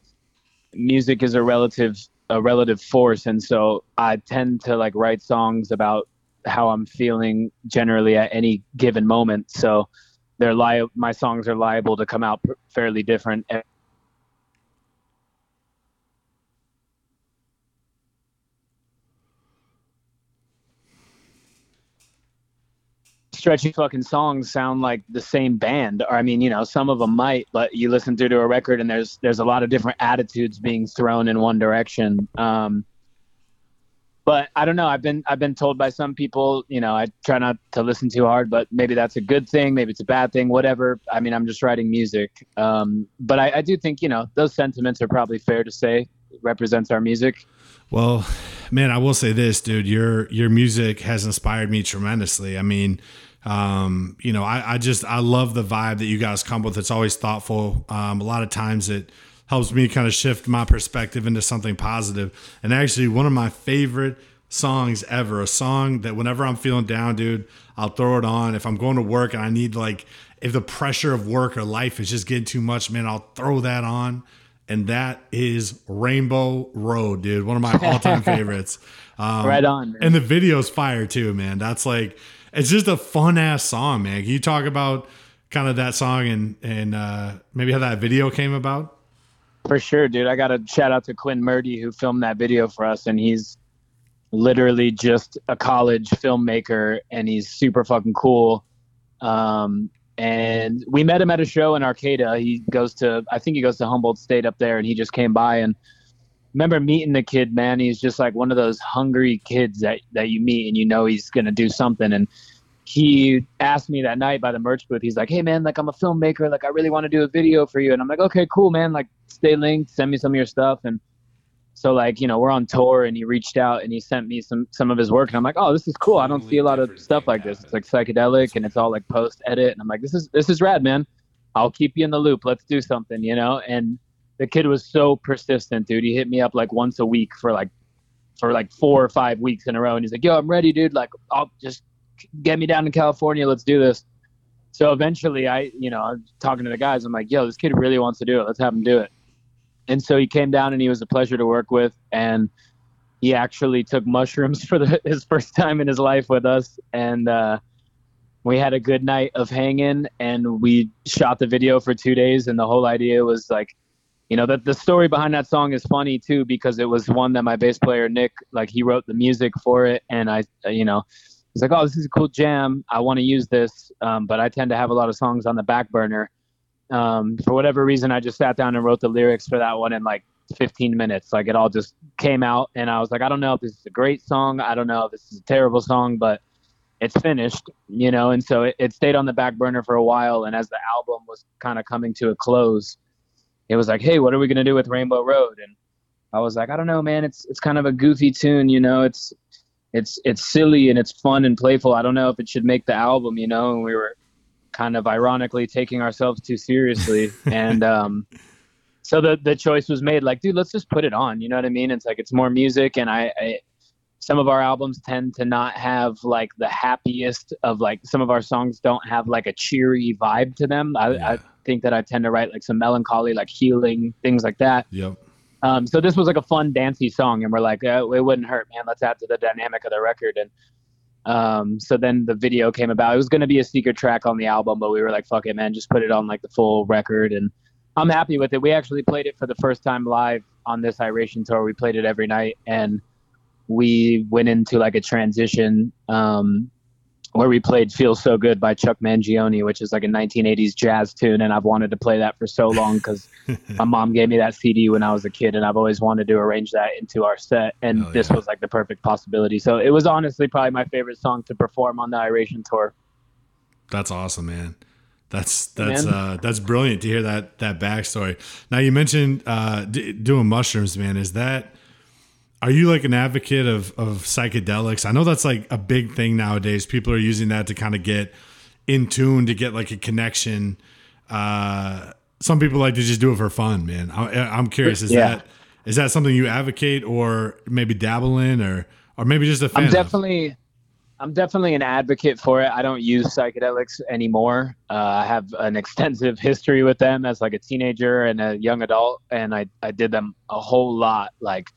music is a relative a relative force and so I tend to like write songs about how I'm feeling generally at any given moment. So they're li- my songs are liable to come out fairly different stretchy fucking songs sound like the same band. Or i mean you know some of them might but you listen through to a record and there's there's a lot of different attitudes being thrown in one direction. Um but i don't know. I've been i've been told by some people you know i try not to listen too hard but maybe that's a good thing maybe it's a bad thing whatever. I mean i'm just writing music. Um but i, I do think you know those sentiments are probably fair to say represents our music. Well, man, I will say this, dude. Your your music has inspired me tremendously. I mean, um, you know, I, I just I love the vibe that you guys come with. It's always thoughtful. Um, a lot of times it helps me kind of shift my perspective into something positive. And actually, one of my favorite songs ever, a song that whenever I'm feeling down, dude, I'll throw it on. If I'm going to work and I need like if the pressure of work or life is just getting too much, man, I'll throw that on and that is Rainbow Road, dude. One of my all-time [LAUGHS] favorites. Um, right on. Man. And the video's fire too, man. That's like it's just a fun ass song, man. Can you talk about kind of that song and and uh, maybe how that video came about? For sure, dude. I got to shout out to Quinn Murdy who filmed that video for us, and he's literally just a college filmmaker, and he's super fucking cool. Um, and we met him at a show in Arcata. He goes to, I think he goes to Humboldt State up there, and he just came by and remember meeting the kid. Man, he's just like one of those hungry kids that that you meet, and you know he's gonna do something. And he asked me that night by the merch booth. He's like, "Hey man, like I'm a filmmaker. Like I really want to do a video for you." And I'm like, "Okay, cool, man. Like stay linked. Send me some of your stuff." And so like you know we're on tour, and he reached out and he sent me some some of his work, and I'm like, "Oh, this is cool. I don't see a lot of stuff like this. It's like psychedelic, and it's all like post edit." And I'm like, "This is this is rad, man. I'll keep you in the loop. Let's do something," you know. And the kid was so persistent, dude. He hit me up like once a week for like for like four or five weeks in a row, and he's like, "Yo, I'm ready, dude. Like, I'll just get me down to California. Let's do this." So eventually, I, you know, I'm talking to the guys. I'm like, "Yo, this kid really wants to do it. Let's have him do it." And so he came down, and he was a pleasure to work with, and he actually took mushrooms [LAUGHS] for the, his first time in his life with us, and uh, we had a good night of hanging, and we shot the video for two days, and the whole idea was like you know that the story behind that song is funny too because it was one that my bass player Nick like he wrote the music for it and I you know he's like oh this is a cool jam. I want to use this um, but I tend to have a lot of songs on the back burner. Um, for whatever reason I just sat down and wrote the lyrics for that one in like 15 minutes. Like it all just came out and I was like I don't know if this is a great song. I don't know if this is a terrible song but it's finished you know? And so it, it stayed on the back burner for a while and as the album was kind of coming to a close it was like, hey, what are we gonna do with Rainbow Road? And I was like, I don't know, man. It's it's kind of a goofy tune, you know. It's it's it's silly and it's fun and playful. I don't know if it should make the album, you know. And we were kind of ironically taking ourselves too seriously, [LAUGHS] and um, so the the choice was made. Like, dude, let's just put it on. You know what I mean? It's like it's more music, and I, I some of our albums tend to not have like the happiest of like some of our songs don't have like a cheery vibe to them. I, Yeah. I think that I tend to write like some melancholy, like healing things like that. Yep. Um, so this was like a fun dancey song, and we're like, uh, it wouldn't hurt, man. Let's add to the dynamic of the record. And um, so then the video came about. It was going to be a secret track on the album, but we were like, fuck it, man, just put it on like the full record. And I'm happy with it. We actually played it for the first time live on this Iration tour. We played it every night, and we went into like a transition um, where we played "Feel So Good" by Chuck Mangione, which is like a 1980s jazz tune, and I've wanted to play that for so long because [LAUGHS] my mom gave me that CD when I was a kid, and I've always wanted to arrange that into our set, and Oh, this yeah. was like the perfect possibility. So it was honestly probably my favorite song to perform on the Iration tour. That's awesome, man. That's that's man. uh that's brilliant to hear that that backstory. Now you mentioned uh d- doing mushrooms, man. Is that are you like an advocate of of psychedelics? I know that's like a big thing nowadays. People are using that to kind of get in tune to get like a connection. Uh some people like to just do it for fun, man. I, I'm curious. Is Yeah. that is that something you advocate or maybe dabble in or or maybe just a fan? I'm of? definitely, I'm definitely an advocate for it. I don't use psychedelics anymore. Uh, I have an extensive [LAUGHS] history with them as like a teenager and a young adult, and I I did them a whole lot, like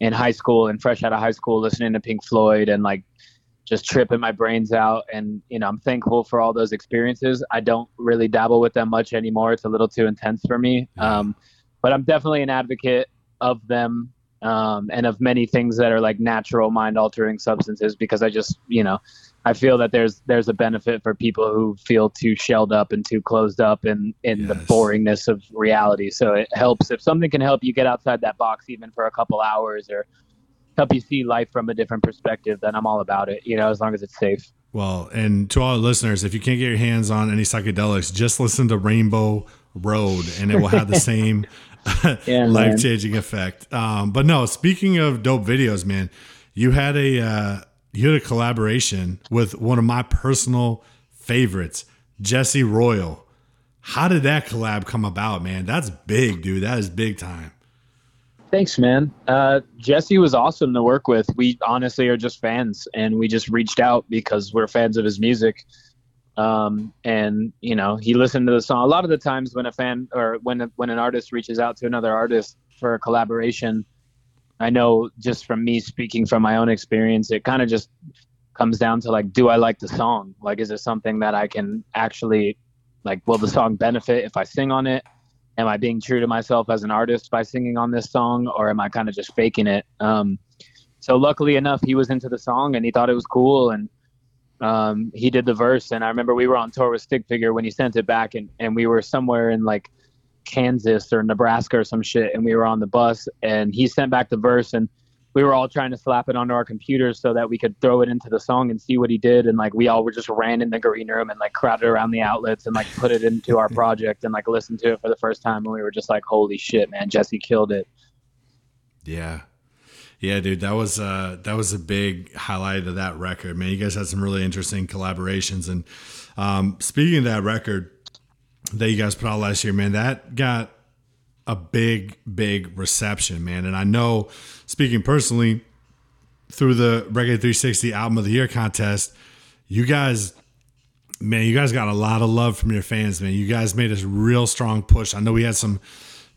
in high school and fresh out of high school, listening to Pink Floyd and like just tripping my brains out. And you know, I'm thankful for all those experiences. I don't really dabble with them much anymore. It's a little too intense for me. Um, but I'm definitely an advocate of them um, and of many things that are like natural mind altering substances because I just you know I feel that there's there's a benefit for people who feel too shelled up and too closed up in in the boringness of reality. So it helps if something can help you get outside that box even for a couple hours or help you see life from a different perspective. Then I'm all about it. You know, as long as it's safe. Well, and to all the listeners, if you can't get your hands on any psychedelics, just listen to Rainbow Road, and it will have the [LAUGHS] same Yeah, [LAUGHS] life changing effect. Um, but no, speaking of dope videos, man, you had a uh, you had a collaboration with one of my personal favorites, Jesse Royal. How did that collab come about, man? That's big, dude. That is big time. Thanks, man. Uh, Jesse was awesome to work with. We honestly are just fans, and we just reached out because we're fans of his music. Um, and you know, he listened to the song. A lot of the times, when a fan or when when an artist reaches out to another artist for a collaboration, I know just from me speaking from my own experience, it kind of just comes down to like, do I like the song? Like, is it something that I can actually like? Will the song benefit if I sing on it? am I being true to myself as an artist by singing on this song, or am I kind of just faking it? Um, so luckily enough, he was into the song and he thought it was cool, and um, he did the verse. And I remember we were on tour with Stick Figure when he sent it back, and and we were somewhere in like Kansas or Nebraska or some shit, and we were on the bus, and he sent back the verse, and we were all trying to slap it onto our computers so that we could throw it into the song and see what he did, and like we all were just ran in the green room and like crowded around the outlets and like put it into our project and like listened to it for the first time, and we were just like, holy shit, man, Jesse killed it. Yeah. Yeah, dude, that was uh that was a big highlight of that record. Man, you guys had some really interesting collaborations. And um speaking of that record that you guys put out last year, man, that got a big, big reception, man. And I know speaking personally, through the Reggae 360 Album of the Year contest, you guys man, you guys got a lot of love from your fans, man. You guys made a real strong push. I know we had some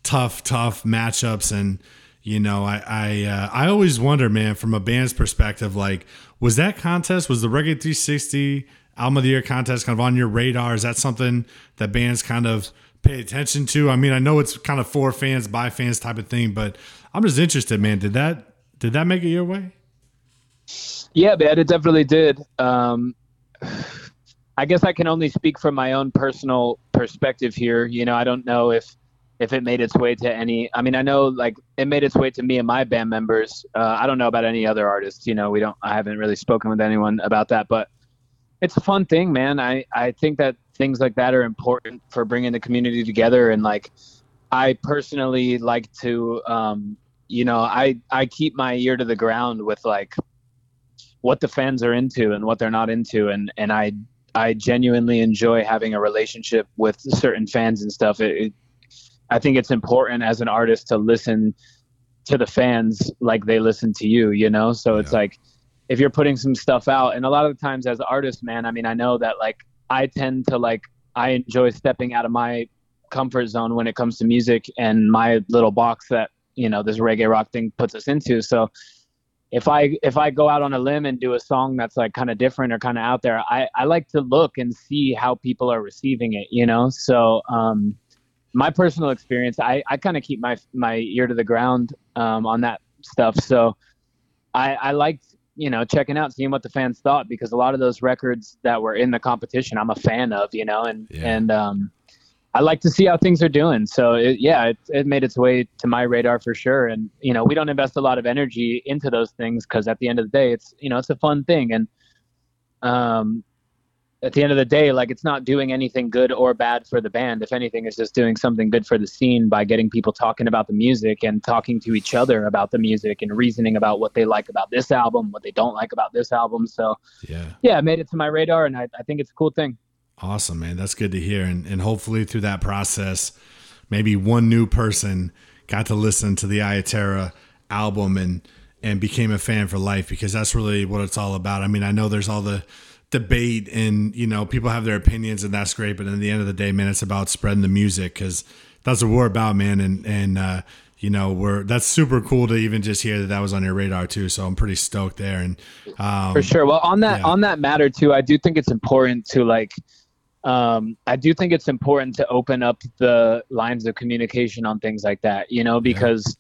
tough, tough matchups, and you know, I I uh, I always wonder, man, from a band's perspective, like was that contest was the Reggae 360 Album of the Year contest kind of on your radar? Is that something that bands kind of pay attention to? I mean, I know it's kind of for fans, by fans type of thing, but I'm just interested, man. Did that did that make it your way? Yeah, man, it definitely did. Um, I guess I can only speak from my own personal perspective here. You know, I don't know if if it made its way to any. I mean, I know like it made its way to me and my band members. Uh, I don't know about any other artists. You know, we don't. I haven't really spoken with anyone about that, but it's a fun thing, man. I I think that things like that are important for bringing the community together. And like I personally like to um you know I I keep my ear to the ground with like what the fans are into and what they're not into. And and I I genuinely enjoy having a relationship with certain fans and stuff. It, it I think it's important as an artist to listen to the fans like they listen to you you know? So it's like if you're putting some stuff out and a lot of the times as artists man I mean I know that like I tend to like I enjoy stepping out of my comfort zone when it comes to music and my little box that you know this reggae rock thing puts us into. So if I if I go out on a limb and do a song that's like kind of different or kind of out there, I I like to look and see how people are receiving it. You know, so um, my personal experience, I I kind of keep my my ear to the ground um, on that stuff. So I I liked you know checking out seeing what the fans thought because a lot of those records that were in the competition i'm a fan of you know and Yeah. and um i like to see how things are doing. So it, yeah it, it made its way to my radar for sure. And you know we don't invest a lot of energy into those things because at the end of the day it's you know it's a fun thing. And um at the end of the day like it's not doing anything good or bad for the band if anything it's just doing something good for the scene by getting people talking about the music and talking to each other about the music and reasoning about what they like about this album what they don't like about this album so Yeah. yeah it made it to my radar and i, I think it's a cool thing Awesome, man. That's good to hear. And and hopefully through that process, maybe one new person got to listen to the Iya Terra album and and became a fan for life because that's really what it's all about. I mean, I know there's all the debate and you know people have their opinions and that's great, but at the end of the day, man, it's about spreading the music because that's what we're about, man. And and uh, you know we're that's super cool to even just hear that that was on your radar too. So I'm pretty stoked there. And um, for sure well on that yeah. on that matter too i do think it's important to like um i do think it's important to open up the lines of communication on things like that you know because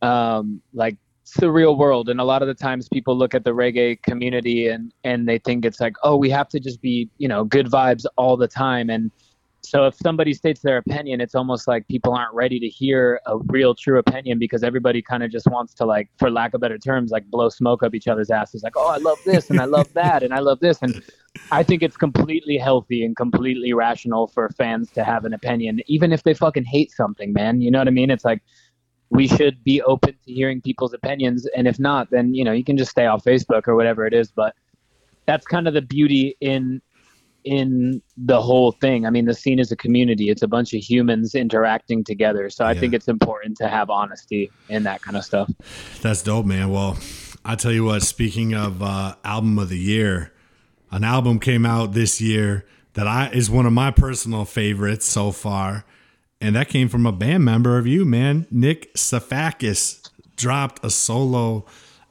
um like it's the real world. And a lot of the times people look at the reggae community and and they think it's like oh we have to just be you know good vibes all the time. And so if somebody states their opinion it's almost like people aren't ready to hear a real true opinion because everybody kind of just wants to like for lack of better terms like blow smoke up each other's asses like oh i love this and i love [LAUGHS] that and i love this. And i think it's completely healthy and completely rational for fans to have an opinion even if they fucking hate something man. You know what i mean? It's like we should be open to hearing people's opinions. And if not then you know you can just stay off facebook or whatever it is. But that's kind of the beauty in in the whole thing. I mean the scene is a community. It's a bunch of humans interacting together. So i Yeah. think it's important to have honesty in that kind of stuff. That's dope, man. Well, I tell you what, speaking of uh, album of the year, an album came out this year that I is one of my personal favorites so far, and that came from a band member of you, man. Nick Sefakis dropped a solo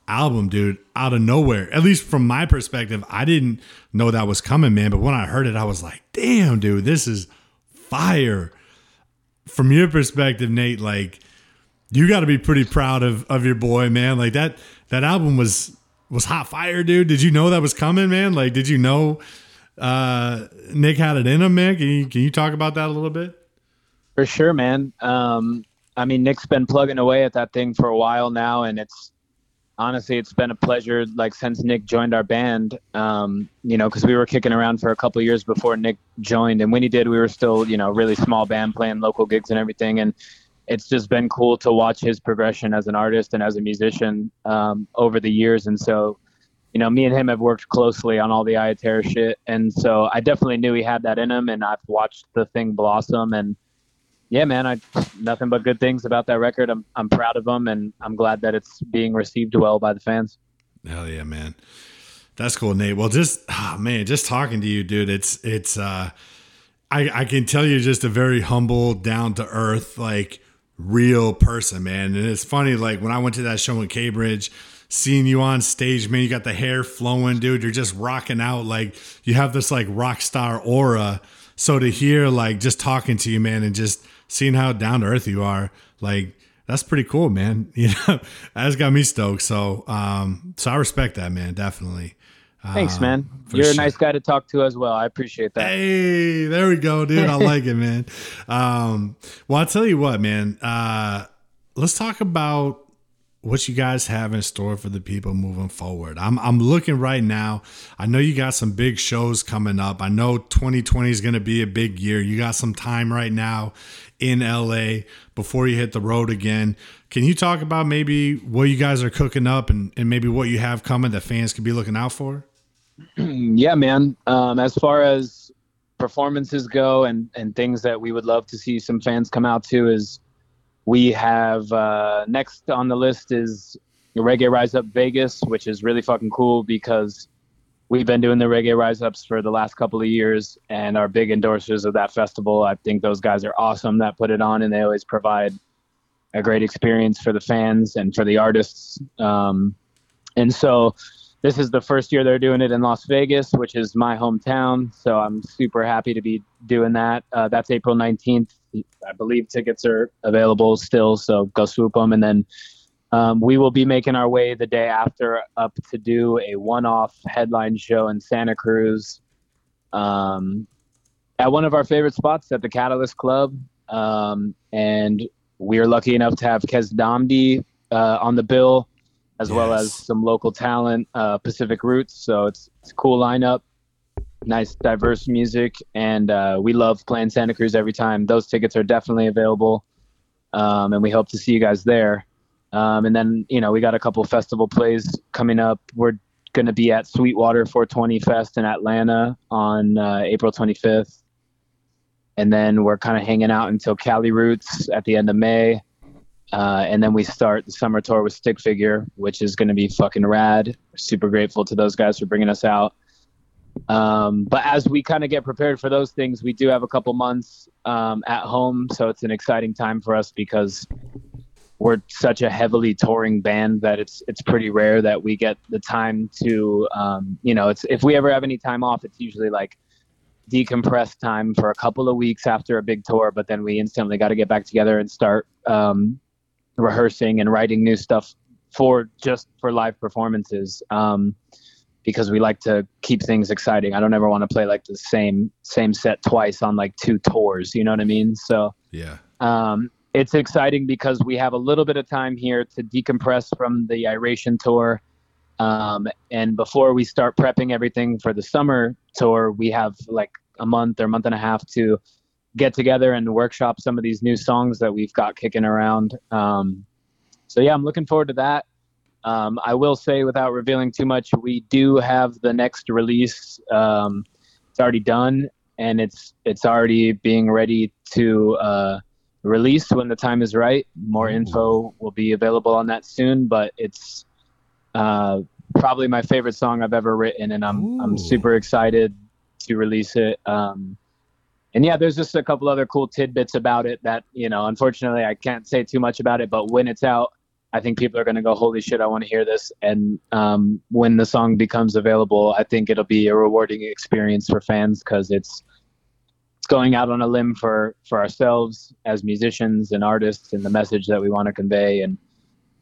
album, dude, out of nowhere. At least from my perspective, I didn't know that was coming, man. But when I heard it, I was like, damn, dude, this is fire from your perspective, Nate, like you got to be pretty proud of of your boy, man. Like that that album was was hot fire, dude. Did you know that was coming, man? Like, did you know uh, Nick had it in him, man? Can you can you talk about that a little bit? For sure, man. Um, I mean, Nick's been plugging away at that thing for a while now, and it's honestly, it's been a pleasure. Like since Nick joined our band, um, you know, because we were kicking around for a couple years before Nick joined, and when he did, we were still, you know, really small band playing local gigs and everything, and it's just been cool to watch his progression as an artist and as a musician um, over the years, and so. You know, me and him have worked closely on all the Iya Terra shit, and so I definitely knew he had that in him, and I've watched the thing blossom, and yeah, man, I nothing but good things about that record. I'm I'm proud of them, and I'm glad that it's being received well by the fans. Hell yeah, man. That's cool, Nate. Well, just oh, man, just talking to you, dude. It's it's uh I I can tell you're just a very humble, down to earth, like real person, man. And it's funny, like when I went to that show in Cambridge, seeing you on stage, man, you got the hair flowing, dude. You're just rocking out like you have this like rock star aura. So to hear like just talking to you, man, and just seeing how down to earth you are, like that's pretty cool, man. [LAUGHS] You know, that's got me stoked. So, um, so I respect that, man. Definitely. Thanks, Uh, man. for You're sure. a nice guy to talk to as well. I appreciate that. Hey, there we go, dude. I like it, man. [LAUGHS] Um, well, I'll tell you what, man. Uh, let's talk about what you guys have in store for the people moving forward. I'm I'm looking right now. I know you got some big shows coming up. I know 2020 is going to be a big year. You got some time right now in LA before you hit the road again. Can you talk about maybe what you guys are cooking up and, and maybe what you have coming that fans could be looking out for? [CLEARS THROAT] yeah, man. Um, as far as performances go and, and things that we would love to see some fans come out to is we have uh, next on the list is Reggae Rise Up Vegas, which is really fucking cool because we've been doing the Reggae Rise Ups for the last couple of years and are big endorsers of that festival. I think those guys are awesome that put it on and they always provide a great experience for the fans and for the artists. Um, and so this is the first year they're doing it in Las Vegas, which is my hometown. So I'm super happy to be doing that. Uh, that's April 19th. I believe tickets are available still, so go swoop them. And then um, we will be making our way the day after up to do a one-off headline show in Santa Cruz um, at one of our favorite spots at the Catalyst Club. Um, and we are lucky enough to have Keznamdi uh, on the bill, as well as some local talent, uh, Pacific Roots. So it's, it's a cool lineup, nice, diverse music, and uh, we love playing Santa Cruz every time. Those tickets are definitely available, um, and we hope to see you guys there. Um, and then, you know, we got a couple festival plays coming up. We're going to be at Sweetwater 420 Fest in Atlanta on uh, April 25th. And then we're kind of hanging out until Cali Roots at the end of May. Uh, and then we start the summer tour with Stick Figure, which is going to be fucking rad. Super grateful to those guys for bringing us out. Um, but as we kind of get prepared for those things, we do have a couple months um, at home. So it's an exciting time for us because we're such a heavily touring band that it's it's pretty rare that we get the time to um, you know it's if we ever have any time off it's usually like decompress time for a couple of weeks after a big tour but then we instantly got to get back together and start um, rehearsing and writing new stuff for just for live performances um, because we like to keep things exciting i don't ever want to play like the same same set twice on like two tours you know what i mean so Yeah. um, it's exciting because we have a little bit of time here to decompress from the Iration tour. Um, and before we start prepping everything for the summer tour, we have like a month or month and a half to get together and workshop some of these new songs that we've got kicking around. Um, so yeah, I'm looking forward to that. Um, I will say, without revealing too much, we do have the next release. Um, it's already done, and it's it's already being ready to uh, release when the time is right. More info will be available on that soon, but it's uh, probably my favorite song I've ever written, and I'm I'm super excited to release it. Um, and yeah, there's just a couple other cool tidbits about it that you know. Unfortunately, I can't say too much about it, but when it's out, I think people are gonna go, "Holy shit, I want to hear this!" And um, when the song becomes available, I think it'll be a rewarding experience for fans because it's going out on a limb for for ourselves as musicians and artists and the message that we want to convey and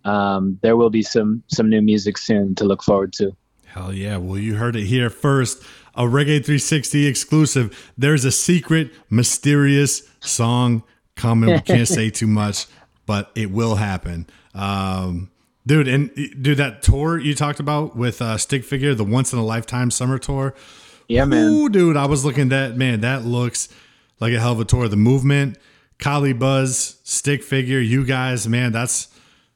um, there will be some some new music soon to look forward to Hell yeah. Well, you heard it here first. A Reggae 360 exclusive. There's a secret, mysterious song coming. We can't [LAUGHS] say too much, but it will happen. Um, dude, and dude, that tour you talked about with uh, Stick Figure, the once in a lifetime summer tour. Yeah man Ooh, dude, I was looking at that. Man, that looks like a hell of a tour. The movement, Kali Buzz, Stick Figure, you guys, man, that's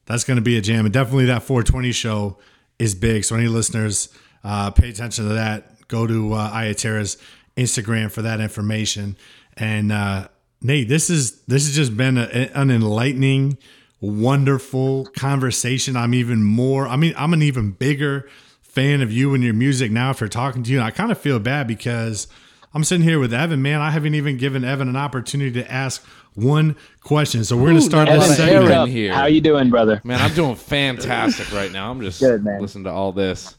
that's to be a jam. And definitely that 420 show is big. So any listeners, uh, pay attention to that. Go to uh, Iya Terra's Instagram for that information. And uh, Nate, this is this has just been a, an enlightening, wonderful conversation. I'm even more. I mean, I'm an even bigger fan of you and your music now after talking to you. And I kind of feel bad because I'm sitting here with Evan. Man, I haven't even given Evan an opportunity to ask one question. So we're going to start Evan, this Evan, segment. Here. how you doing brother Man, I'm doing fantastic right now. I'm just Good, man. listening to all this.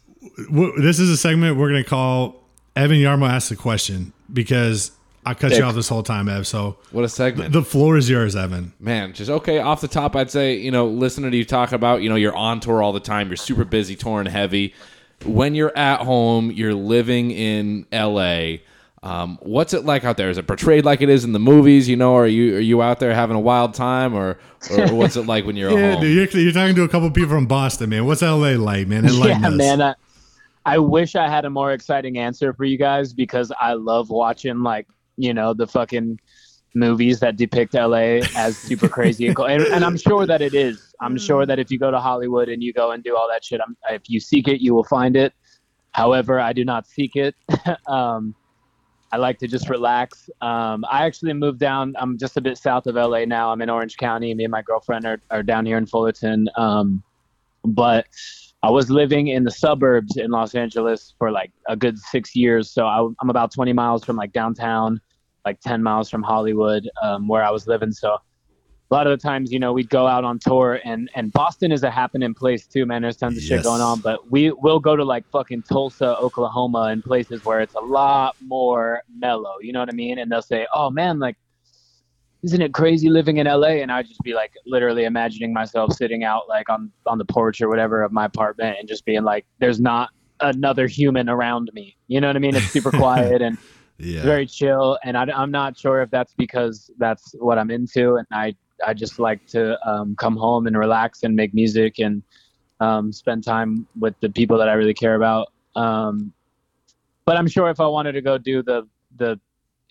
this is a segment we're going to call Evan Yarmo asks a question because I cut you off this whole time, Ev. So What a segment. the floor is yours, Evan. Man, just okay. Off the top, I'd say, you know, listening to you talk about, you know, you're on tour all the time. You're super busy, touring heavy. When you're at home, you're living in LA. Um, what's it like out there? Is it portrayed like it is in the movies? You know, are you are you out there having a wild time, or or [LAUGHS] what's it like when you're Yeah, at home? dude, you're, you're talking to a couple people from Boston, man. What's LA like, man? [LAUGHS] yeah us. man I, I wish i had a more exciting answer for you guys because i love watching like you know the fucking movies that depict la as super crazy and, cool. and, and i'm sure that it is i'm sure that if you go to hollywood and you go and do all that shit I'm, if you seek it you will find it however i do not seek it [LAUGHS] um, I like to just relax. Um, I actually moved down. I'm just a bit south of LA now. I'm in Orange County. Me and my girlfriend are, are down here in Fullerton. Um, but I was living in the suburbs in Los Angeles for like a good six years. So I, I'm about 20 miles from like downtown, like 10 miles from Hollywood, um, where I was living. So a lot of the times, you know, we'd go out on tour and, and Boston is a happening place too, man. There's tons of shit going on, but we will go to like fucking Tulsa, Oklahoma and places where it's a lot more mellow. You know what I mean? And they'll say, oh man, like, isn't it crazy living in LA? And I'd just be like literally imagining myself sitting out like on, on the porch or whatever of my apartment and just being like, there's not another human around me. You know what I mean? It's super quiet and [LAUGHS] yeah. very chill. And I, am not sure if that's because that's what I'm into. And I, I just like to um, come home and relax and make music and um, spend time with the people that I really care about. Um, but I'm sure if I wanted to go do the, the,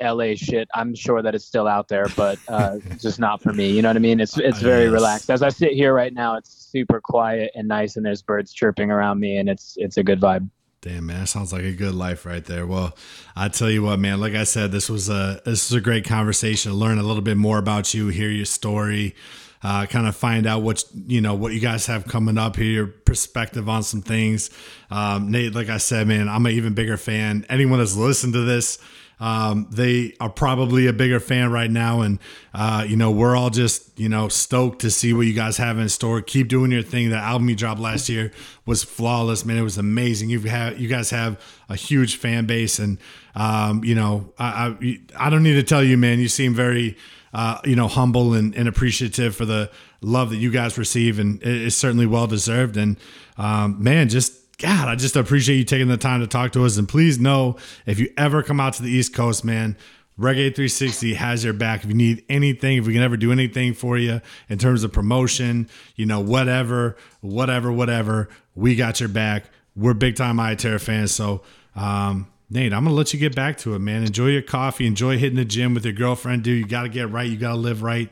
LA shit. I'm sure that it's still out there, but uh, [LAUGHS] just not for me. You know what I mean? It's it's very Yes. relaxed. As I sit here right now, it's super quiet and nice, and there's birds chirping around me, and it's it's a good vibe. Damn man, that sounds like a good life right there. Well, I tell you what, man. Like I said, this was a this was a great conversation learn a little bit more about you, hear your story, uh, kind of find out what you know what you guys have coming up, here, your perspective on some things. Um, Nate, like I said, man, I'm an even bigger fan. Anyone that's listened to this, um, they are probably a bigger fan right now, and uh, you know we're all just you know stoked to see what you guys have in store. Keep doing your thing. That album you dropped last year was flawless, man. It was amazing. You've had you guys have a huge fan base, and um, you know I, I I don't need to tell you, man. You seem very uh, you know humble and, and appreciative for the love that you guys receive, and it's certainly well deserved. And um, man, just God, I just appreciate you taking the time to talk to us. And please know if you ever come out to the East Coast, man, Reggae 360 has your back. If you need anything, if we can ever do anything for you in terms of promotion, you know, whatever, whatever, whatever, we got your back. We're big time Terra fans. So, um, Nate, I'm gonna let you get back to it, man. Enjoy your coffee. Enjoy hitting the gym with your girlfriend, dude. You got to get right. You got to live right.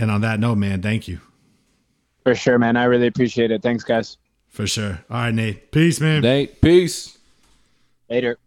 And on that note, man, thank you For sure, man. I really appreciate it. Thanks, guys. For sure. All right, Nate. Peace, man. Nate, peace. Later.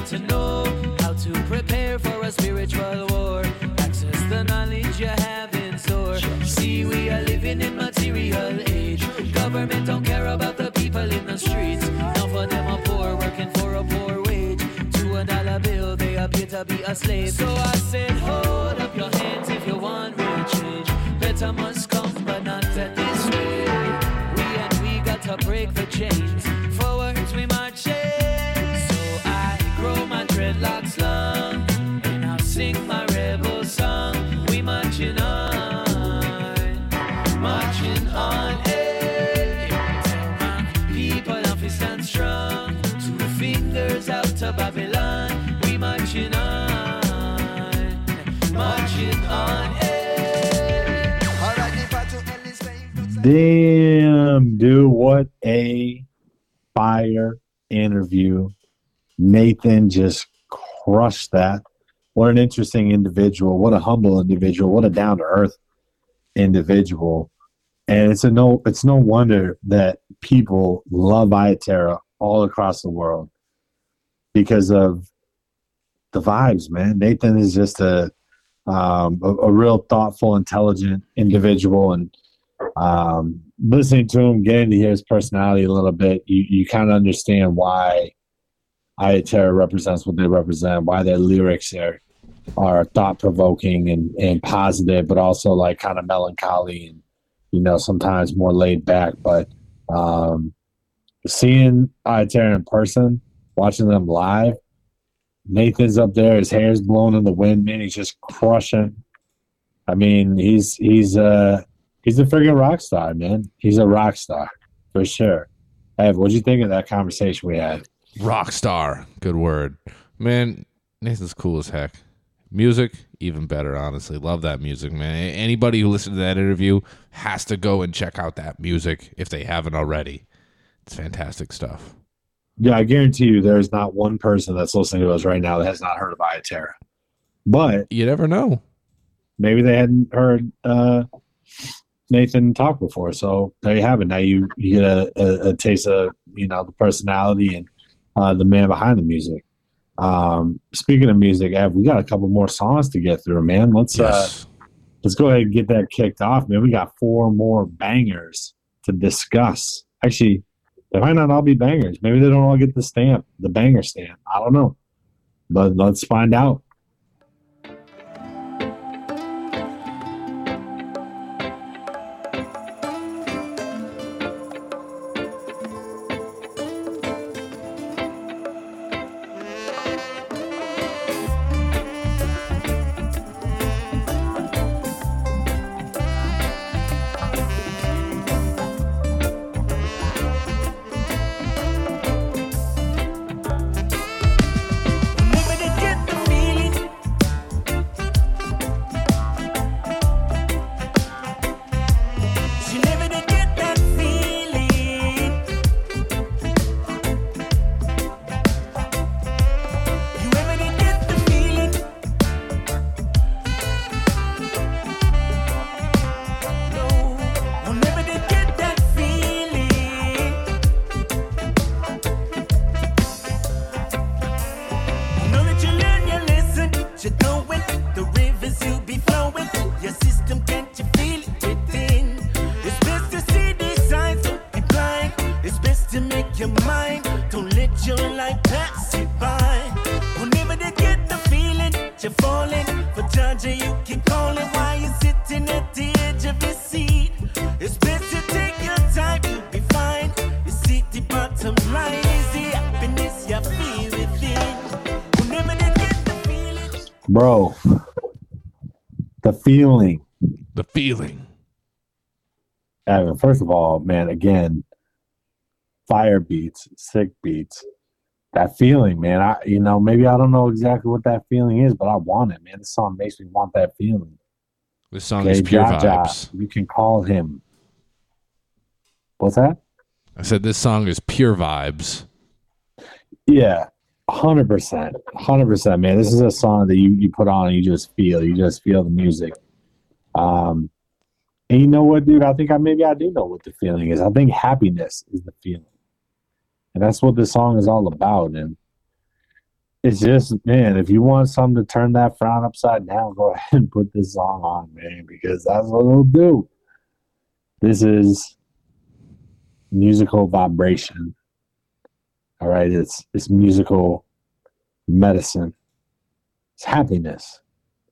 You to know. How to prepare for a spiritual war, access the knowledge you have in store. See, we are living in material age. Government don't care about the people in the streets. Now for them are poor, working for a poor wage. To a dollar bill, they appear to be a slave. So I said, hold up your hands if you want real change. Better must come, but not at this rate. We and we got to break the chains. Damn, dude, what a fire interview. Nathan just crushed that. What an interesting individual. What a humble individual. What a down to earth individual. And it's a no it's no wonder that people love Iya Terra all across the world because of the vibes, man. Nathan is just a um, a, a real thoughtful, intelligent individual, and um, listening to him, getting to hear his personality a little bit, you, you kind of understand why Iya Terra represents what they represent, why their lyrics are are thought provoking and, and positive, but also like kind of melancholy and you know sometimes more laid back. But um, seeing Iya Terra in person, watching them live, Nathan's up there, his hair's blown in the wind, man. He's just crushing. I mean, he's he's uh he's a freaking rock star, man. He's a rock star for sure. Ev, what'd you think of that conversation we had? Rock star. Good word. Man, Nathan's cool as heck. Music, even better, honestly. Love that music, man. Anybody who listened to that interview has to go and check out that music if they haven't already. It's fantastic stuff. Yeah, I guarantee you there's not one person that's listening to us right now that has not heard of Iya Terra. But You never know. maybe they hadn't heard uh, Nathan talk before. So there you have it. Now you, you get a, a, a taste of you know the personality and uh, the man behind the music. Um, speaking of music, Ev, we got a couple more songs to get through, man. Let's uh, let's go ahead and get that kicked off, man. We got four more bangers to discuss. Actually, they might not all be bangers. Maybe they don't all get the stamp, the banger stamp. I don't know, but let's find out. Feeling. The feeling. Evan, first of all, man, again, fire beats, sick beats. That feeling, man. I, you know, maybe I don't know exactly what that feeling is, but I want it, man. This song makes me want that feeling. This song Okay, is pure vibes. You can call him. What's that? I said this song is pure vibes. Yeah, hundred percent, hundred percent, man. This is a song that you you put on and you just feel, you just feel the music. Um, and you know what, dude? I think I maybe I do know what the feeling is. I think happiness is the feeling, and that's what this song is all about. And it's just man, if you want something to turn that frown upside down, [LAUGHS] go ahead and put this song on, man, because that's what it'll do. This is musical vibration. All right, it's it's musical medicine. It's happiness.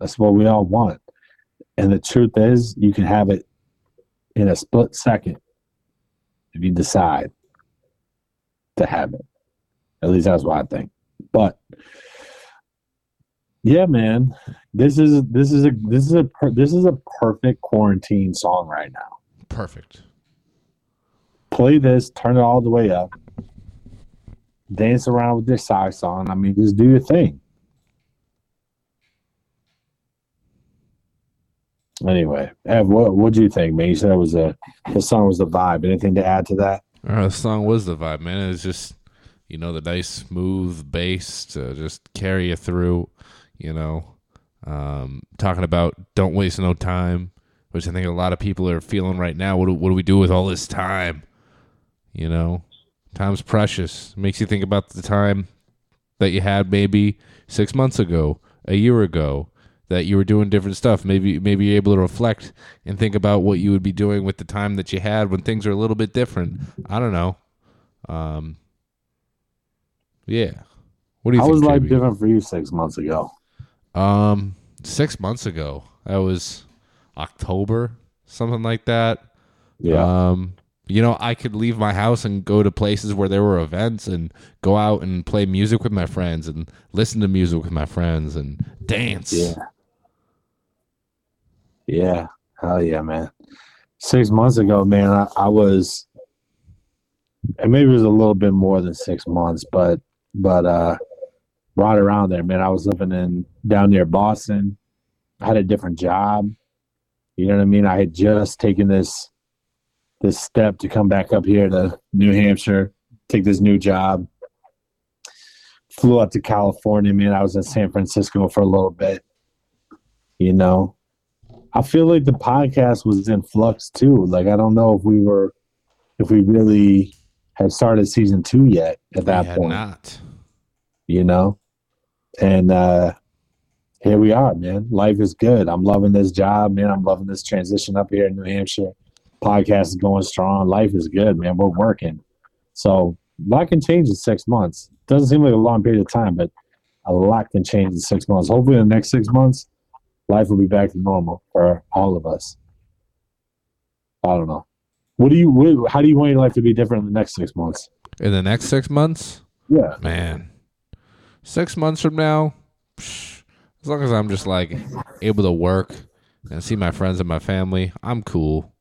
That's what we all want. And the truth is, you can have it in a split second if you decide to have it. At least that's what I think. But yeah, man, this is this is a this is a per, this is a perfect quarantine song right now. Perfect. Play this, turn it all the way up, dance around with your socks on. I mean, just do your thing. Anyway, Ev, what what do you think, man? You said it was a the song was the vibe. Anything to add to that? Uh, the song was the vibe, man. It's just, you know, the nice smooth bass to just carry you through. You know, um, talking about don't waste no time, which I think a lot of people are feeling right now. What do, what do we do with all this time? You know, time's precious. Makes you think about the time that you had maybe six months ago, a year ago, that you were doing different stuff. Maybe maybe you're able to reflect and think about what you would be doing with the time that you had when things are a little bit different. I don't know. Um, yeah. What do you How was life different for you six months ago? Um, six months ago. That was October, something like that. Yeah. Um, you know, I could leave my house and go to places where there were events and go out and play music with my friends and listen to music with my friends and dance. Yeah. Yeah. Hell yeah, man. Six months ago, man, I, I was and maybe it was a little bit more than six months, but but uh right around there, man. I was living in down near Boston. I had a different job. You know what I mean? I had just taken this this step to come back up here to New Hampshire, take this new job. Flew up to California, man. I was in San Francisco for a little bit. You know, I feel like the podcast was in flux too. Like I don't know if we were, if we really had started season two yet at that we point. not. You know, and uh here we are, man. Life is good. I'm loving this job, man. I'm loving this transition up here in New Hampshire. Podcast is going strong. Life is good, man. We're working. So a lot can change in six months. Doesn't seem like a long period of time, but a lot can change in six months. Hopefully, in the next six months, life will be back to normal for all of us. I don't know. What do you? What, how do you want your life to be different in the next six months? In the next six months, Yeah, man, six months from now, psh, as long as I'm just like able to work and see my friends and my family, I'm cool.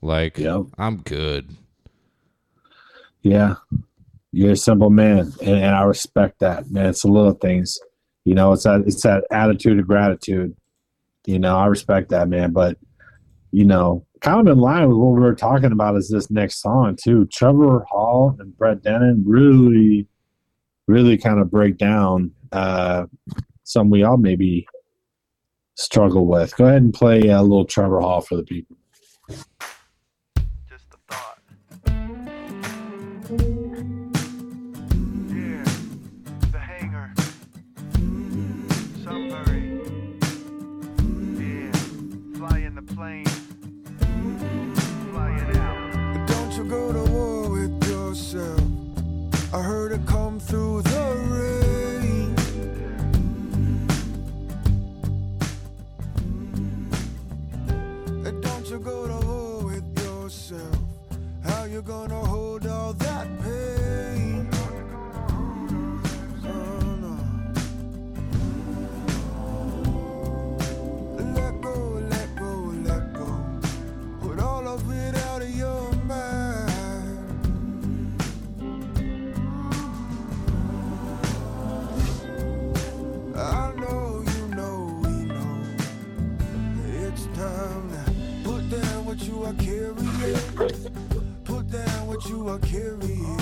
Like, Yep. I'm good. Yeah, you're a simple man, and, and I respect that, man. It's the little things, you know. It's that it's that attitude of gratitude. You know, I respect that, man. But you know, kind of in line with what we were talking about is this next song too. Trevor Hall and Brett Dennen really, really kind of break down uh, some we all maybe struggle with. Go ahead and play a little Trevor Hall for the people. Plane. Don't you go to war with yourself. I heard it come through the rain. Don't you go to war with yourself. How you gonna hold what you are carrying.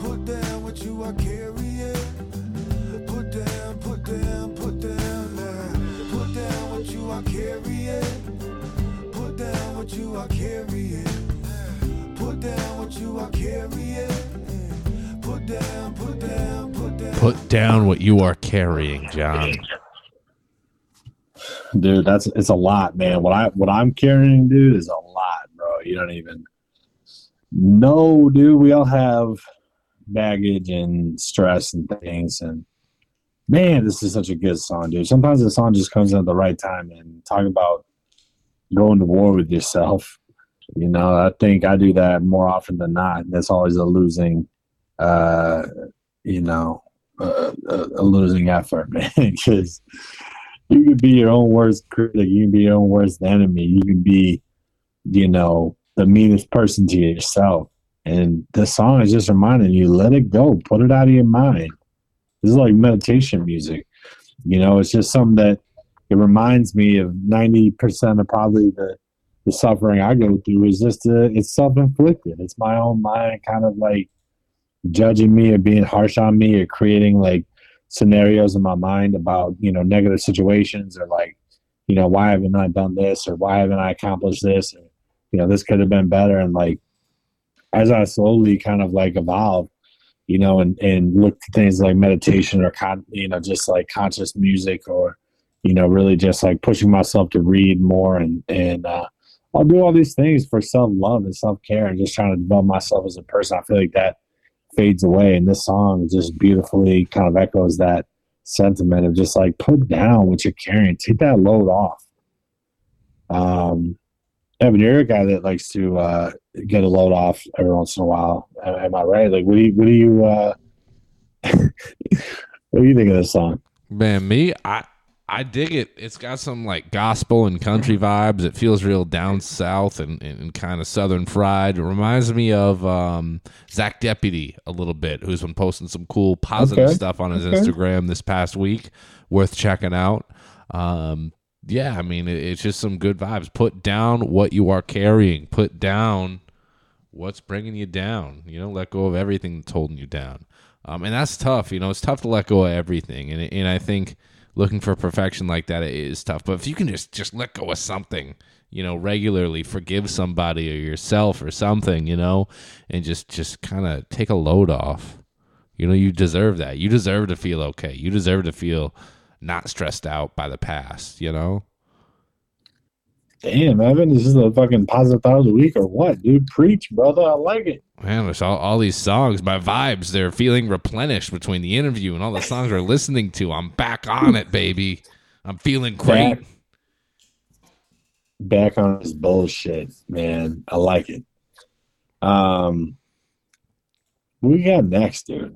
Put down what you are carrying. Put down, put down, put down now. Put down what you are carrying. Put down what you are carrying. Put down what you are carrying. Put down what you are carrying, John. dude that's it's a lot man what i what i'm carrying dude is a lot bro you don't even know dude we all have baggage and stress and things and man this is such a good song dude sometimes the song just comes in at the right time and talk about going to war with yourself you know i think i do that more often than not and it's always a losing uh you know a, a, a losing effort [LAUGHS] man because you can be your own worst critic. You can be your own worst enemy. You can be, you know, the meanest person to yourself. And the song is just reminding you, let it go. Put it out of your mind. This is like meditation music. You know, it's just something that it reminds me of 90% of probably the, the suffering I go through is just, it's self inflicted. It's my own mind kind of like judging me or being harsh on me or creating like scenarios in my mind about you know negative situations or like you know why haven't I done this or why haven't I accomplished this or you know this could have been better. And like as I slowly kind of like evolve you know and and look to things like meditation or con you know just like conscious music or you know really just like pushing myself to read more and and uh I'll do all these things for self love and self care and just trying to develop myself as a person. I feel like that fades away. And this song just beautifully kind of echoes that sentiment of just like put down what you're carrying. Take that load off. Um evan you're a guy that likes to uh get a load off every once in a while am, am i right like what do you what do you uh [LAUGHS] what do you think of this song Man, me, I I dig it. It's got some like gospel and country vibes. It feels real down south and, and, and kind of southern fried. It reminds me of um, Zach Deputy a little bit, who's been posting some cool positive Okay. stuff on his Okay. Instagram this past week. Worth checking out. Um, yeah, I mean, it, it's just some good vibes. Put down what you are carrying. Put down what's bringing you down. You know, let go of everything that's holding you down. Um, and that's tough. You know, it's tough to let go of everything. And and I think looking for perfection like that is tough. But if you can just just let go of something, you know, regularly, forgive somebody or yourself or something, you know, and just just kind of take a load off. You know, you deserve that. You deserve to feel okay. You deserve to feel not stressed out by the past. You know. damn evan this is the fucking positive thought of the week or what dude preach brother i like it Man, there's all, all these songs, my vibes, they're feeling replenished between the interview and all the songs we're listening to. I'm back on it, baby. I'm feeling great. Back. back on this bullshit, man. I like it. Um, what we got next, dude?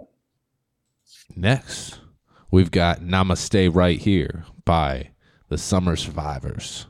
Next, we've got Namaste Right Here by the Summer Survivors.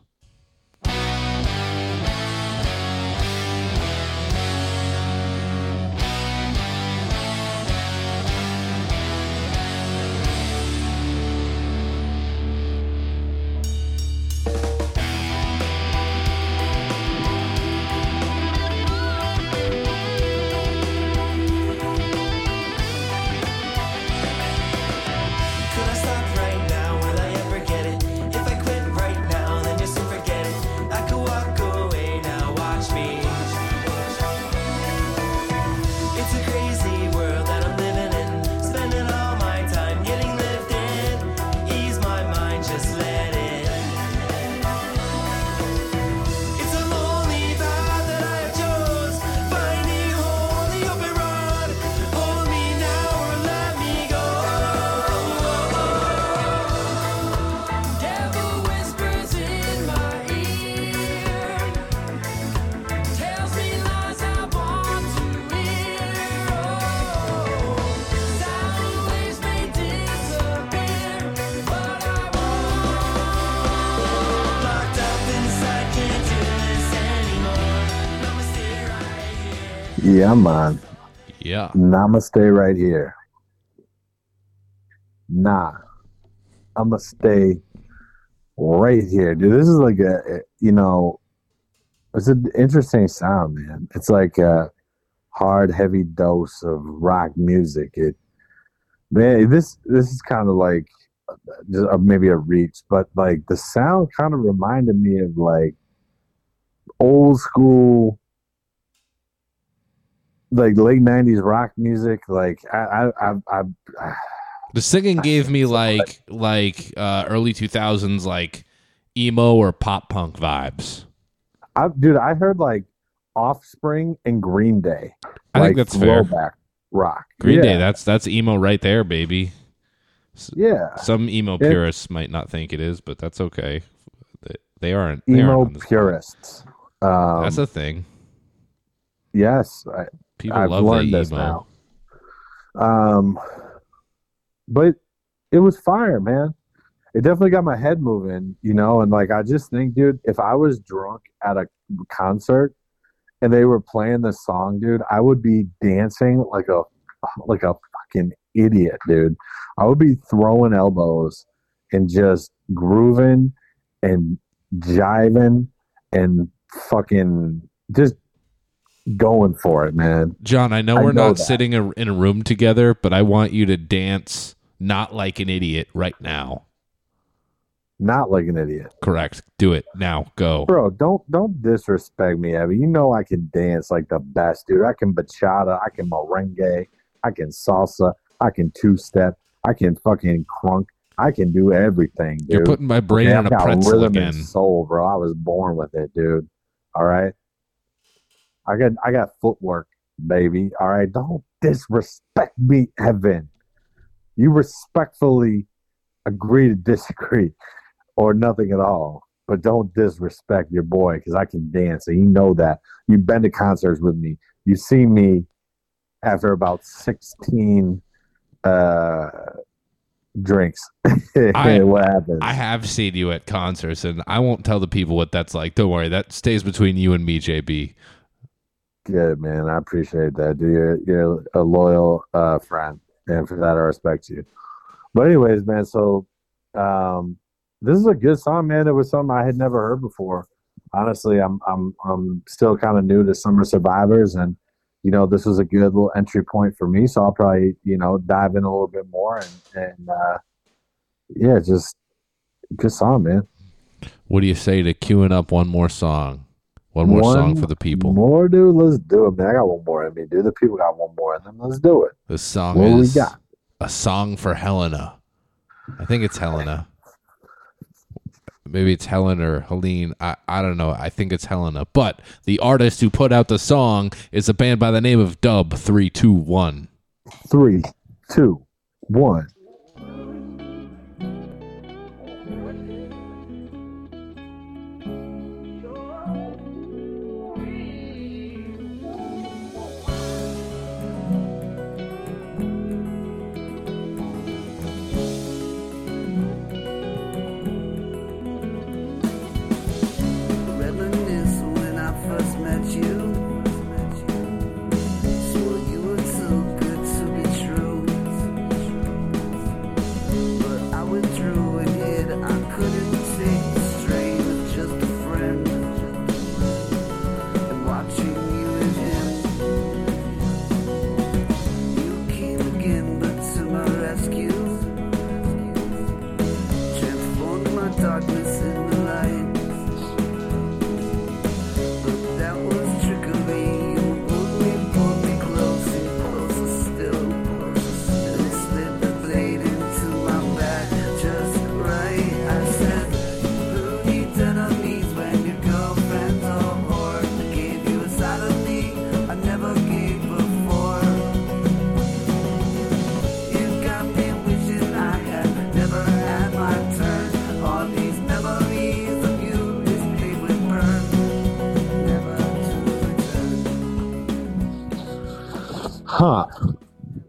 Yeah, man. Yeah. Namaste right here. Nah, I'm gonna stay right here, dude. This is like a, you know, it's an interesting sound, man. It's like a hard, heavy dose of rock music. It, man, this this is kind of like uh, maybe a reach, but like the sound kind of reminded me of like old school like late '90s rock music. Like I, I, I, I The singing gave me like like uh, early two thousands like emo or pop punk vibes. I, dude, I heard like Offspring and Green Day. I like think that's fair. throwback rock. Green yeah. Day, that's that's emo right there, baby. Yeah. Some emo purists might not think it is, but that's okay. They- They aren't. They Emo aren't purists. Um, That's a thing. yes, I, People I've love learned this emo. now. Um, but it was fire, man. It definitely got my head moving, you know. And like, I just think, dude, if I was drunk at a concert and they were playing this song, dude, I would be dancing like a like a fucking idiot, dude. I would be throwing elbows and just grooving and jiving and fucking just going for it, man. John, I know I we're know not that. sitting in a room together, but I want you to dance not like an idiot right now. Not like an idiot. Correct. Do it now. Go. Bro, don't don't disrespect me, Abby. You know I can dance like the best, dude. I can bachata, I can merengue, I can salsa, I can two step, I can fucking crunk, I can do everything, dude. You're putting my brain I've a pretzel rhythm again. and soul, bro. I was born with it, dude. All right. I got I got footwork, baby. All right. Don't disrespect me, Evan. You respectfully agree to disagree or nothing at all. But don't disrespect your boy because I can dance and you know that. You've been to concerts with me. You see me after about sixteen uh drinks. [LAUGHS] I- what happens? I have seen you at concerts, and I won't tell the people what that's like. Don't worry, that stays between you and me, JB. Good man, I appreciate that. Dude, you're you're a loyal uh, friend, and for that I respect you. But anyways, man, so um, this is a good song, man. It was something I had never heard before. Honestly, I'm I'm I'm still kind of new to Summer Survivors, and you know this was a good little entry point for me. So I'll probably you know dive in a little bit more, and and uh, yeah, just good song, man. What do you say to queuing up one more song? One more song for the people. More, dude. Let's do it, man. I got one more in me, dude. The people got one more in them. Let's do it. This song What we is got? a song for Helena. I think it's Helena. Maybe it's Helen or Helene. I, I don't know. I think it's Helena. But the artist who put out the song is a band by the name of Dub Three Two One. Three, two, one.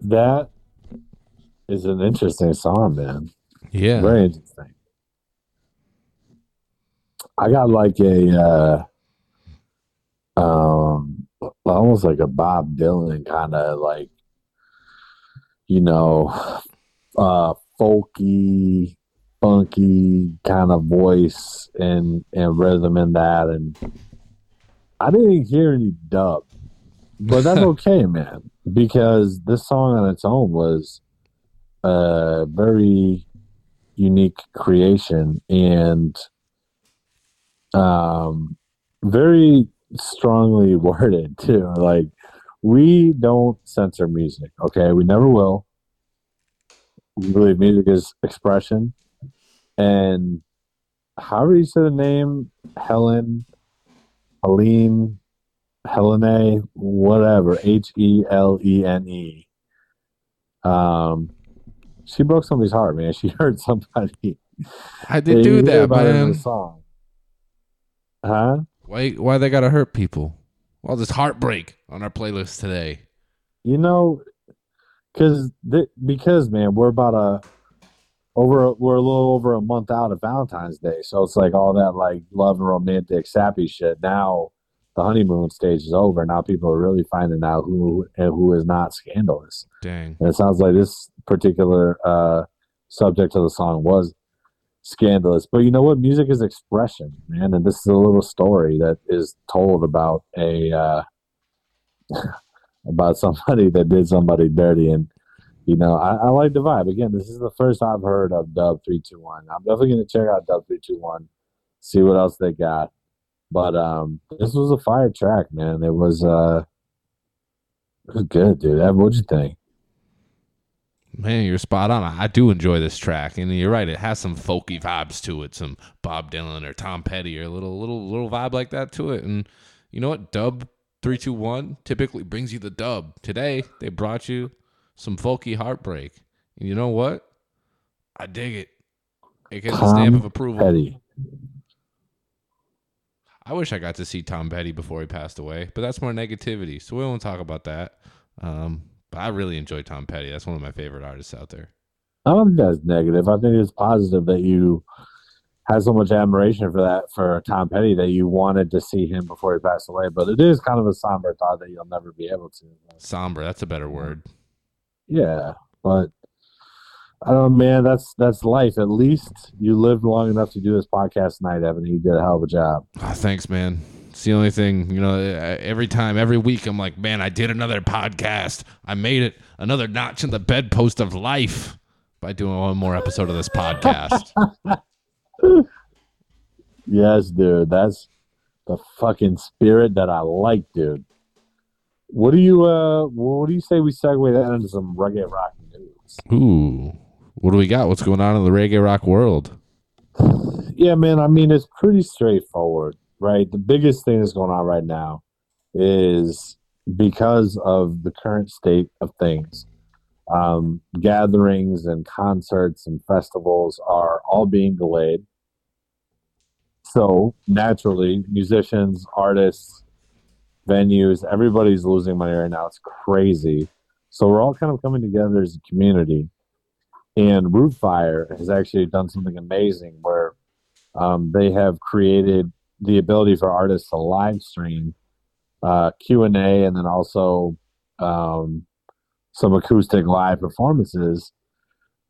That is an interesting song, man. Yeah. Very interesting. I got like a uh um almost like a Bob Dylan kind of like you know uh folky funky kind of voice and and rhythm in that and I didn't hear any dub but that's [LAUGHS] okay man because this song on its own was a very unique creation and um very strongly [LAUGHS] worded too like we don't censor music. Okay, we never will. We believe music is expression, and however you say the name, Helen, Helene, Helene, whatever, H E L E N E. Um, she broke somebody's heart, man. She [LAUGHS] hurt somebody. I did do that, about it in man. the song. Huh? Why why they gotta hurt people? Well, this heartbreak on our playlist today. You know, because th- because man, we're about a over we're a little over a month out of Valentine's Day, so it's like all that like love and romantic sappy shit. Now the honeymoon stage is over. Now people are really finding out who and who is not scandalous. Dang. And it sounds like this particular uh, subject of the song was scandalous. But you know what? Music is expression, man. And this is a little story that is told about a uh, [LAUGHS] about somebody that did somebody dirty. And you know, I, I like the vibe. Again, this is the first I've heard of Dub Three Two One. I'm definitely gonna check out Dub Three Two One, see what else they got. But um, this was a fire track, man. It was uh, it was good, dude. What'd you think? Man, you're spot on. I do enjoy this track, and you're right. It has some folky vibes to it, some Bob Dylan or Tom Petty or a little little little vibe like that to it. And you know what? Dub three two one typically brings you the dub. Today they brought you some folky heartbreak, and you know what? I dig it. It gets a stamp of approval. Petty. I wish I got to see Tom Petty before he passed away, but that's more negativity, so we won't talk about that. Um, but I really enjoy Tom Petty. That's one of my favorite artists out there. I don't think that's negative. I think it's positive that you had so much admiration for that for Tom Petty that you wanted to see him before he passed away. But it is kind of a somber thought that you'll never be able to. Somber, that's a better word. Yeah, but I man. That's that's life. At least you lived long enough to do this podcast tonight, Evan. You did a hell of a job. Ah, thanks, man. It's the only thing, you know, every time, every week, I'm like, man, I did another podcast. I made it another notch in the bedpost of life by doing one more episode of this podcast. [LAUGHS] Yes, dude. That's the fucking spirit that I like, dude. What do you uh what do you say we segue that into some reggae rock news? Ooh, what do we got? What's going on in the reggae rock world? Yeah, man, I mean it's pretty straightforward, right? The biggest thing that's going on right now is because of the current state of things. Um, gatherings and concerts and festivals are all being delayed. So naturally, musicians, artists, venues, everybody's losing money right now. It's crazy. So we're all kind of coming together as a community. And Rootfire has actually done something amazing where um, they have created the ability for artists to live stream uh, Q and A, and then also um, some acoustic live performances,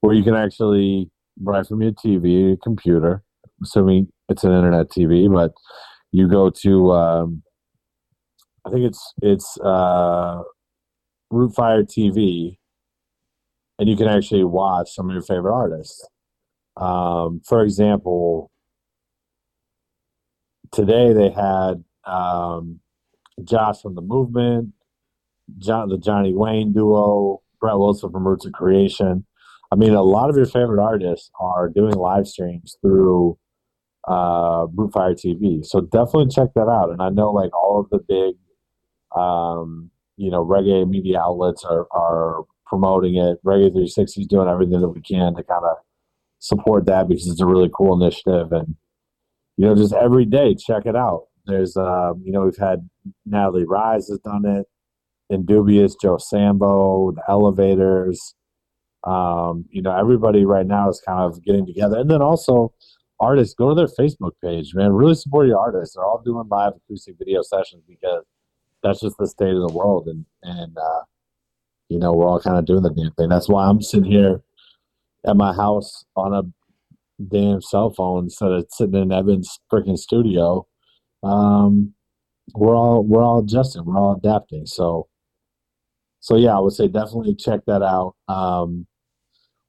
where you can actually right from your TV, your computer, assuming it's an internet TV, but you go to um, I think it's it's uh, Rootfire TV, and you can actually watch some of your favorite artists. Um, for example, today they had um, Josh from the Movement, John the Johnny Wayne duo, Brett Wilson from Roots of Creation. I mean, a lot of your favorite artists are doing live streams through uh, Rootfire TV. So definitely check that out. And I know like all of the big, um, you know, reggae media outlets are, are promoting it. Reggae 360 is doing everything that we can to kind of support that because it's a really cool initiative. And, you know, just every day, check it out. There's, um, you know, we've had Natalie Rize has done it, Indubious, Joe Samba, the Elovaters. Um, you know, everybody right now is kind of getting together. And then also, artists, go to their Facebook page, man. Really support your artists. They're all doing live acoustic video sessions because that's just the state of the world. And, and, uh, you know, we're all kind of doing the damn thing. That's why I'm sitting here at my house on a damn cell phone instead of sitting in Evan's freaking studio. Um, we're all we're all adjusting, we're all adapting. So, so yeah, I would say definitely check that out. Um,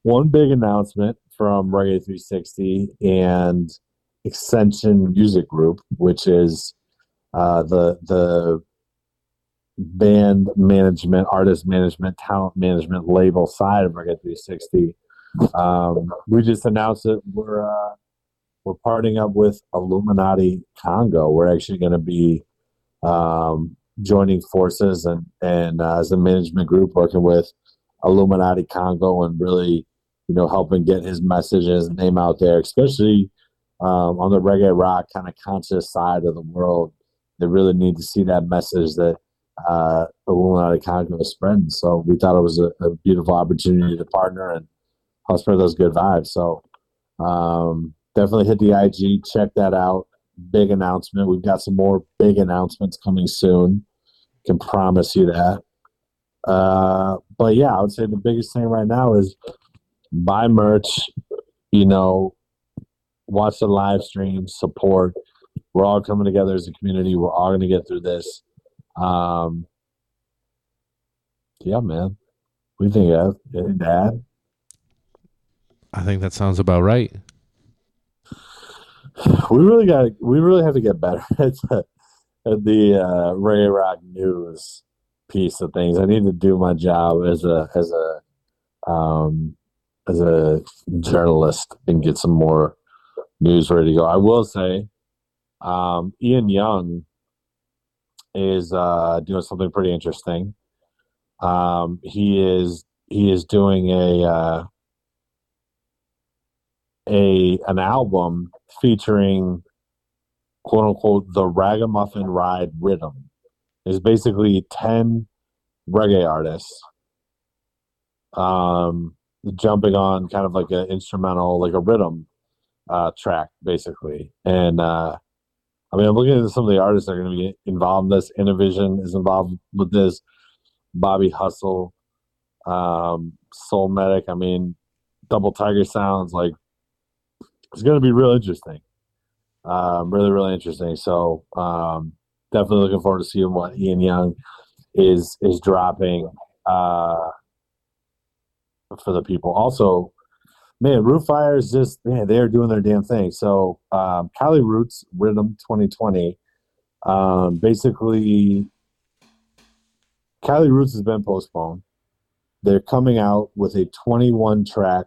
one big announcement from Reggae 360 and Extension Music Group, which is uh, the the band management, artist management, talent management label side of Reggae 360. Um, we just announced that we're uh, we're partnering up with Illuminati Congo. We're actually going to be um, joining forces and and uh, as a management group working with Illuminati Congo and really you know helping get his message and his name out there, especially um, on the reggae rock kind of conscious side of the world. They really need to see that message that uh, Illuminati is spreading. So we thought it was a, a beautiful opportunity to partner and help spread those good vibes. So um, definitely hit the IG, check that out. Big announcement. We've got some more big announcements coming soon. Can promise you that. Uh, but yeah, I would say the biggest thing right now is buy merch. You know, watch the live stream, support. We're all coming together as a community. We're all going to get through this. Um, yeah, man. We think of it, Dad. I think that sounds about right. [SIGHS] We really got. We really have to get better [LAUGHS] at the, at the uh, Ray Rock news piece of things. I need to do my job as a as a um, as a journalist and get some more news ready to go. I will say, um, Ian Young is uh, doing something pretty interesting. Um, he is he is doing a uh, a an album featuring quote unquote the Ragamuffin Ride Rhythm. It's basically ten reggae artists um, jumping on kind of like an instrumental, like a rhythm uh, track, basically. And uh, I mean, I'm looking at some of the artists that are going to be involved in this. Innervision is involved with this. Bobby Hustle, um, Soul Medic. I mean, Double Tiger Sounds. Like, it's going to be real interesting. Um, really, really interesting. So, um, definitely looking forward to seeing what Ian Young is is dropping uh, for the people. Also, man, Rootfire is just man, they are doing their damn thing. So um, Roots Rhythm 2020, um, basically, Cali Roots has been postponed. They're coming out with a 21 track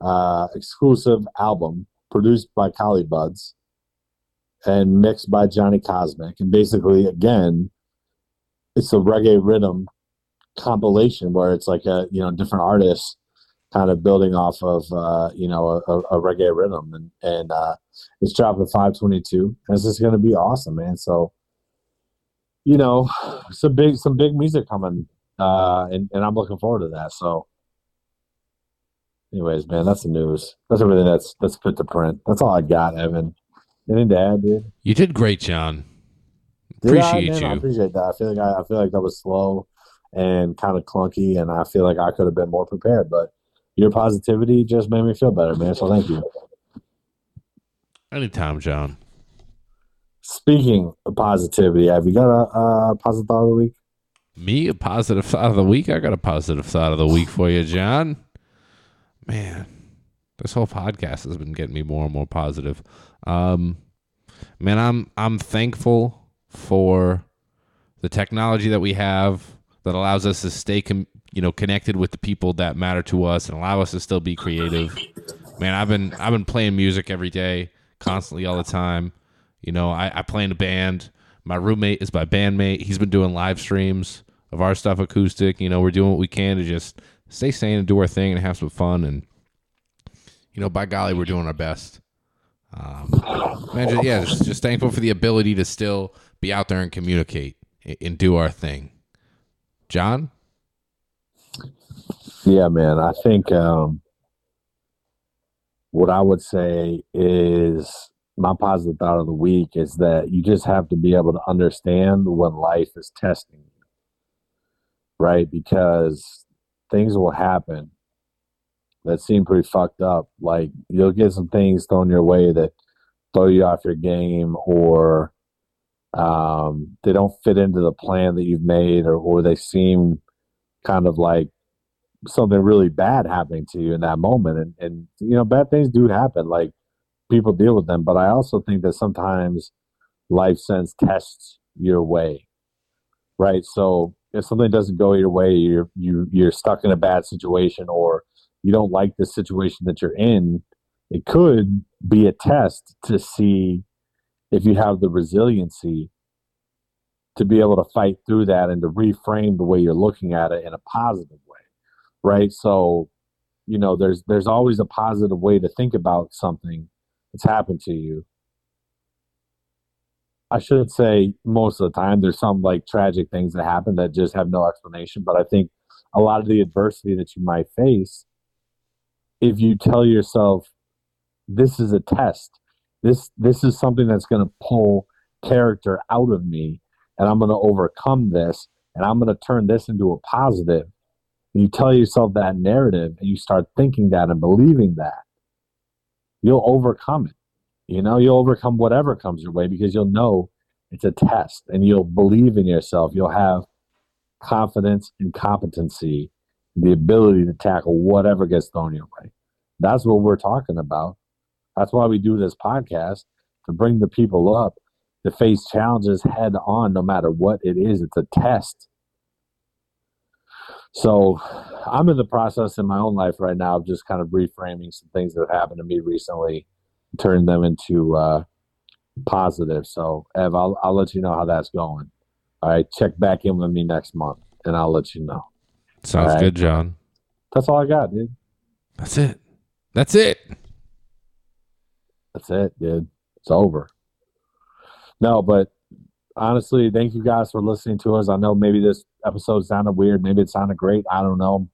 uh, exclusive album produced by Cali Buds and mixed by Johnny Cosmic. And basically, again, it's a reggae rhythm compilation where it's like a you know different artists kind of building off of uh, you know a, a, reggae rhythm and and uh, it's dropping 522 and it's just gonna be awesome man so you know some big some big music coming uh, and, and I'm looking forward to that so anyways man that's the news that's everything that's that's put to print that's all I got Evan anything to add dude You did great, John. Did Appreciate I you. appreciate that. I feel like I, I feel like that was slow and kind of clunky, and I feel like I could have been more prepared. But your positivity just made me feel better, man. So thank you. Anytime, John. Speaking of positivity, have you got a, a positive thought of the week? Me, a positive thought of the week. I got a positive thought of the week for you, John. Man, this whole podcast has been getting me more and more positive. Um, man, I'm I'm thankful for the technology that we have that allows us to stay, com- you know, connected with the people that matter to us and allow us to still be creative. Man, I've been I've been playing music every day, constantly, all the time. You know, I, I play in a band. My roommate is my bandmate. He's been doing live streams of our stuff acoustic. You know, we're doing what we can to just stay sane and do our thing and have some fun. And you know, by golly, we're doing our best. Um, man, just, yeah, just, just thankful for the ability to still be out there and communicate and, and do our thing. John, Yeah, man. I think um, what I would say is my positive thought of the week is that you just have to be able to understand when life is testing you, right? Because things will happen that seem pretty fucked up. Like you'll get some things thrown your way that throw you off your game or um, they don't fit into the plan that you've made or, or they seem kind of like something really bad happening to you in that moment and, and you know bad things do happen like people deal with them but i also think that sometimes life sends tests your way right? So if something doesn't go your way, you're you you're stuck in a bad situation, or you don't like the situation that you're in. It could be a test to see if you have the resiliency to be able to fight through that and to reframe the way you're looking at it in a positive right? So, you know, there's there's always a positive way to think about something that's happened to you. I should say most of the time there's some like tragic things that happen that just have no explanation, but I think a lot of the adversity that you might face if you tell yourself this is a test. This this is something that's going to pull character out of me and I'm going to overcome this and I'm going to turn this into a positive. You tell yourself that narrative and you start thinking that and believing that, you'll overcome it. You know, you'll overcome whatever comes your way because you'll know it's a test and you'll believe in yourself. You'll have confidence and competency, the ability to tackle whatever gets thrown your way. That's what we're talking about. That's why we do this podcast to bring the people up to face challenges head on, no matter what it is. It's a test. So I'm in the process in my own life right now of just kind of reframing some things that have happened to me recently, turning them into uh, positive. So Ev, I'll, I'll let you know how that's going. All right, check back in with me next month, and I'll let you know. Sounds right. good, John. That's all I got, dude. That's it. That's it. That's it, dude. It's over. No, but honestly, thank you guys for listening to us. I know maybe this episode sounded weird. Maybe it sounded great. I don't know.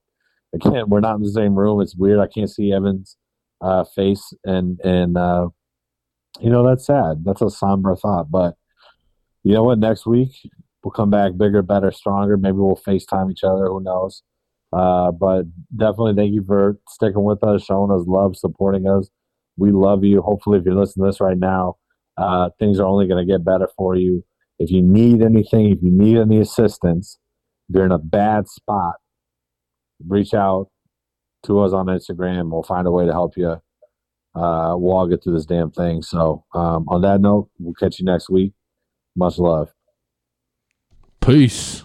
Again, we're not in the same room. It's weird. I can't see Evan's uh, face, and and uh, you know that's sad. That's a somber thought. But you know what? Next week we'll come back bigger, better, stronger. Maybe we'll FaceTime each other. Who knows? Uh, but definitely thank you for sticking with us, showing us love, supporting us. We love you. Hopefully, if you're listening to this right now, uh, things are only going to get better for you. If you need anything, if you need any assistance, you're in a bad spot, reach out to us on Instagram. We'll find a way to help you. Uh, we'll all get through this damn thing. So, um, on that note, we'll catch you next week. Much love. Peace.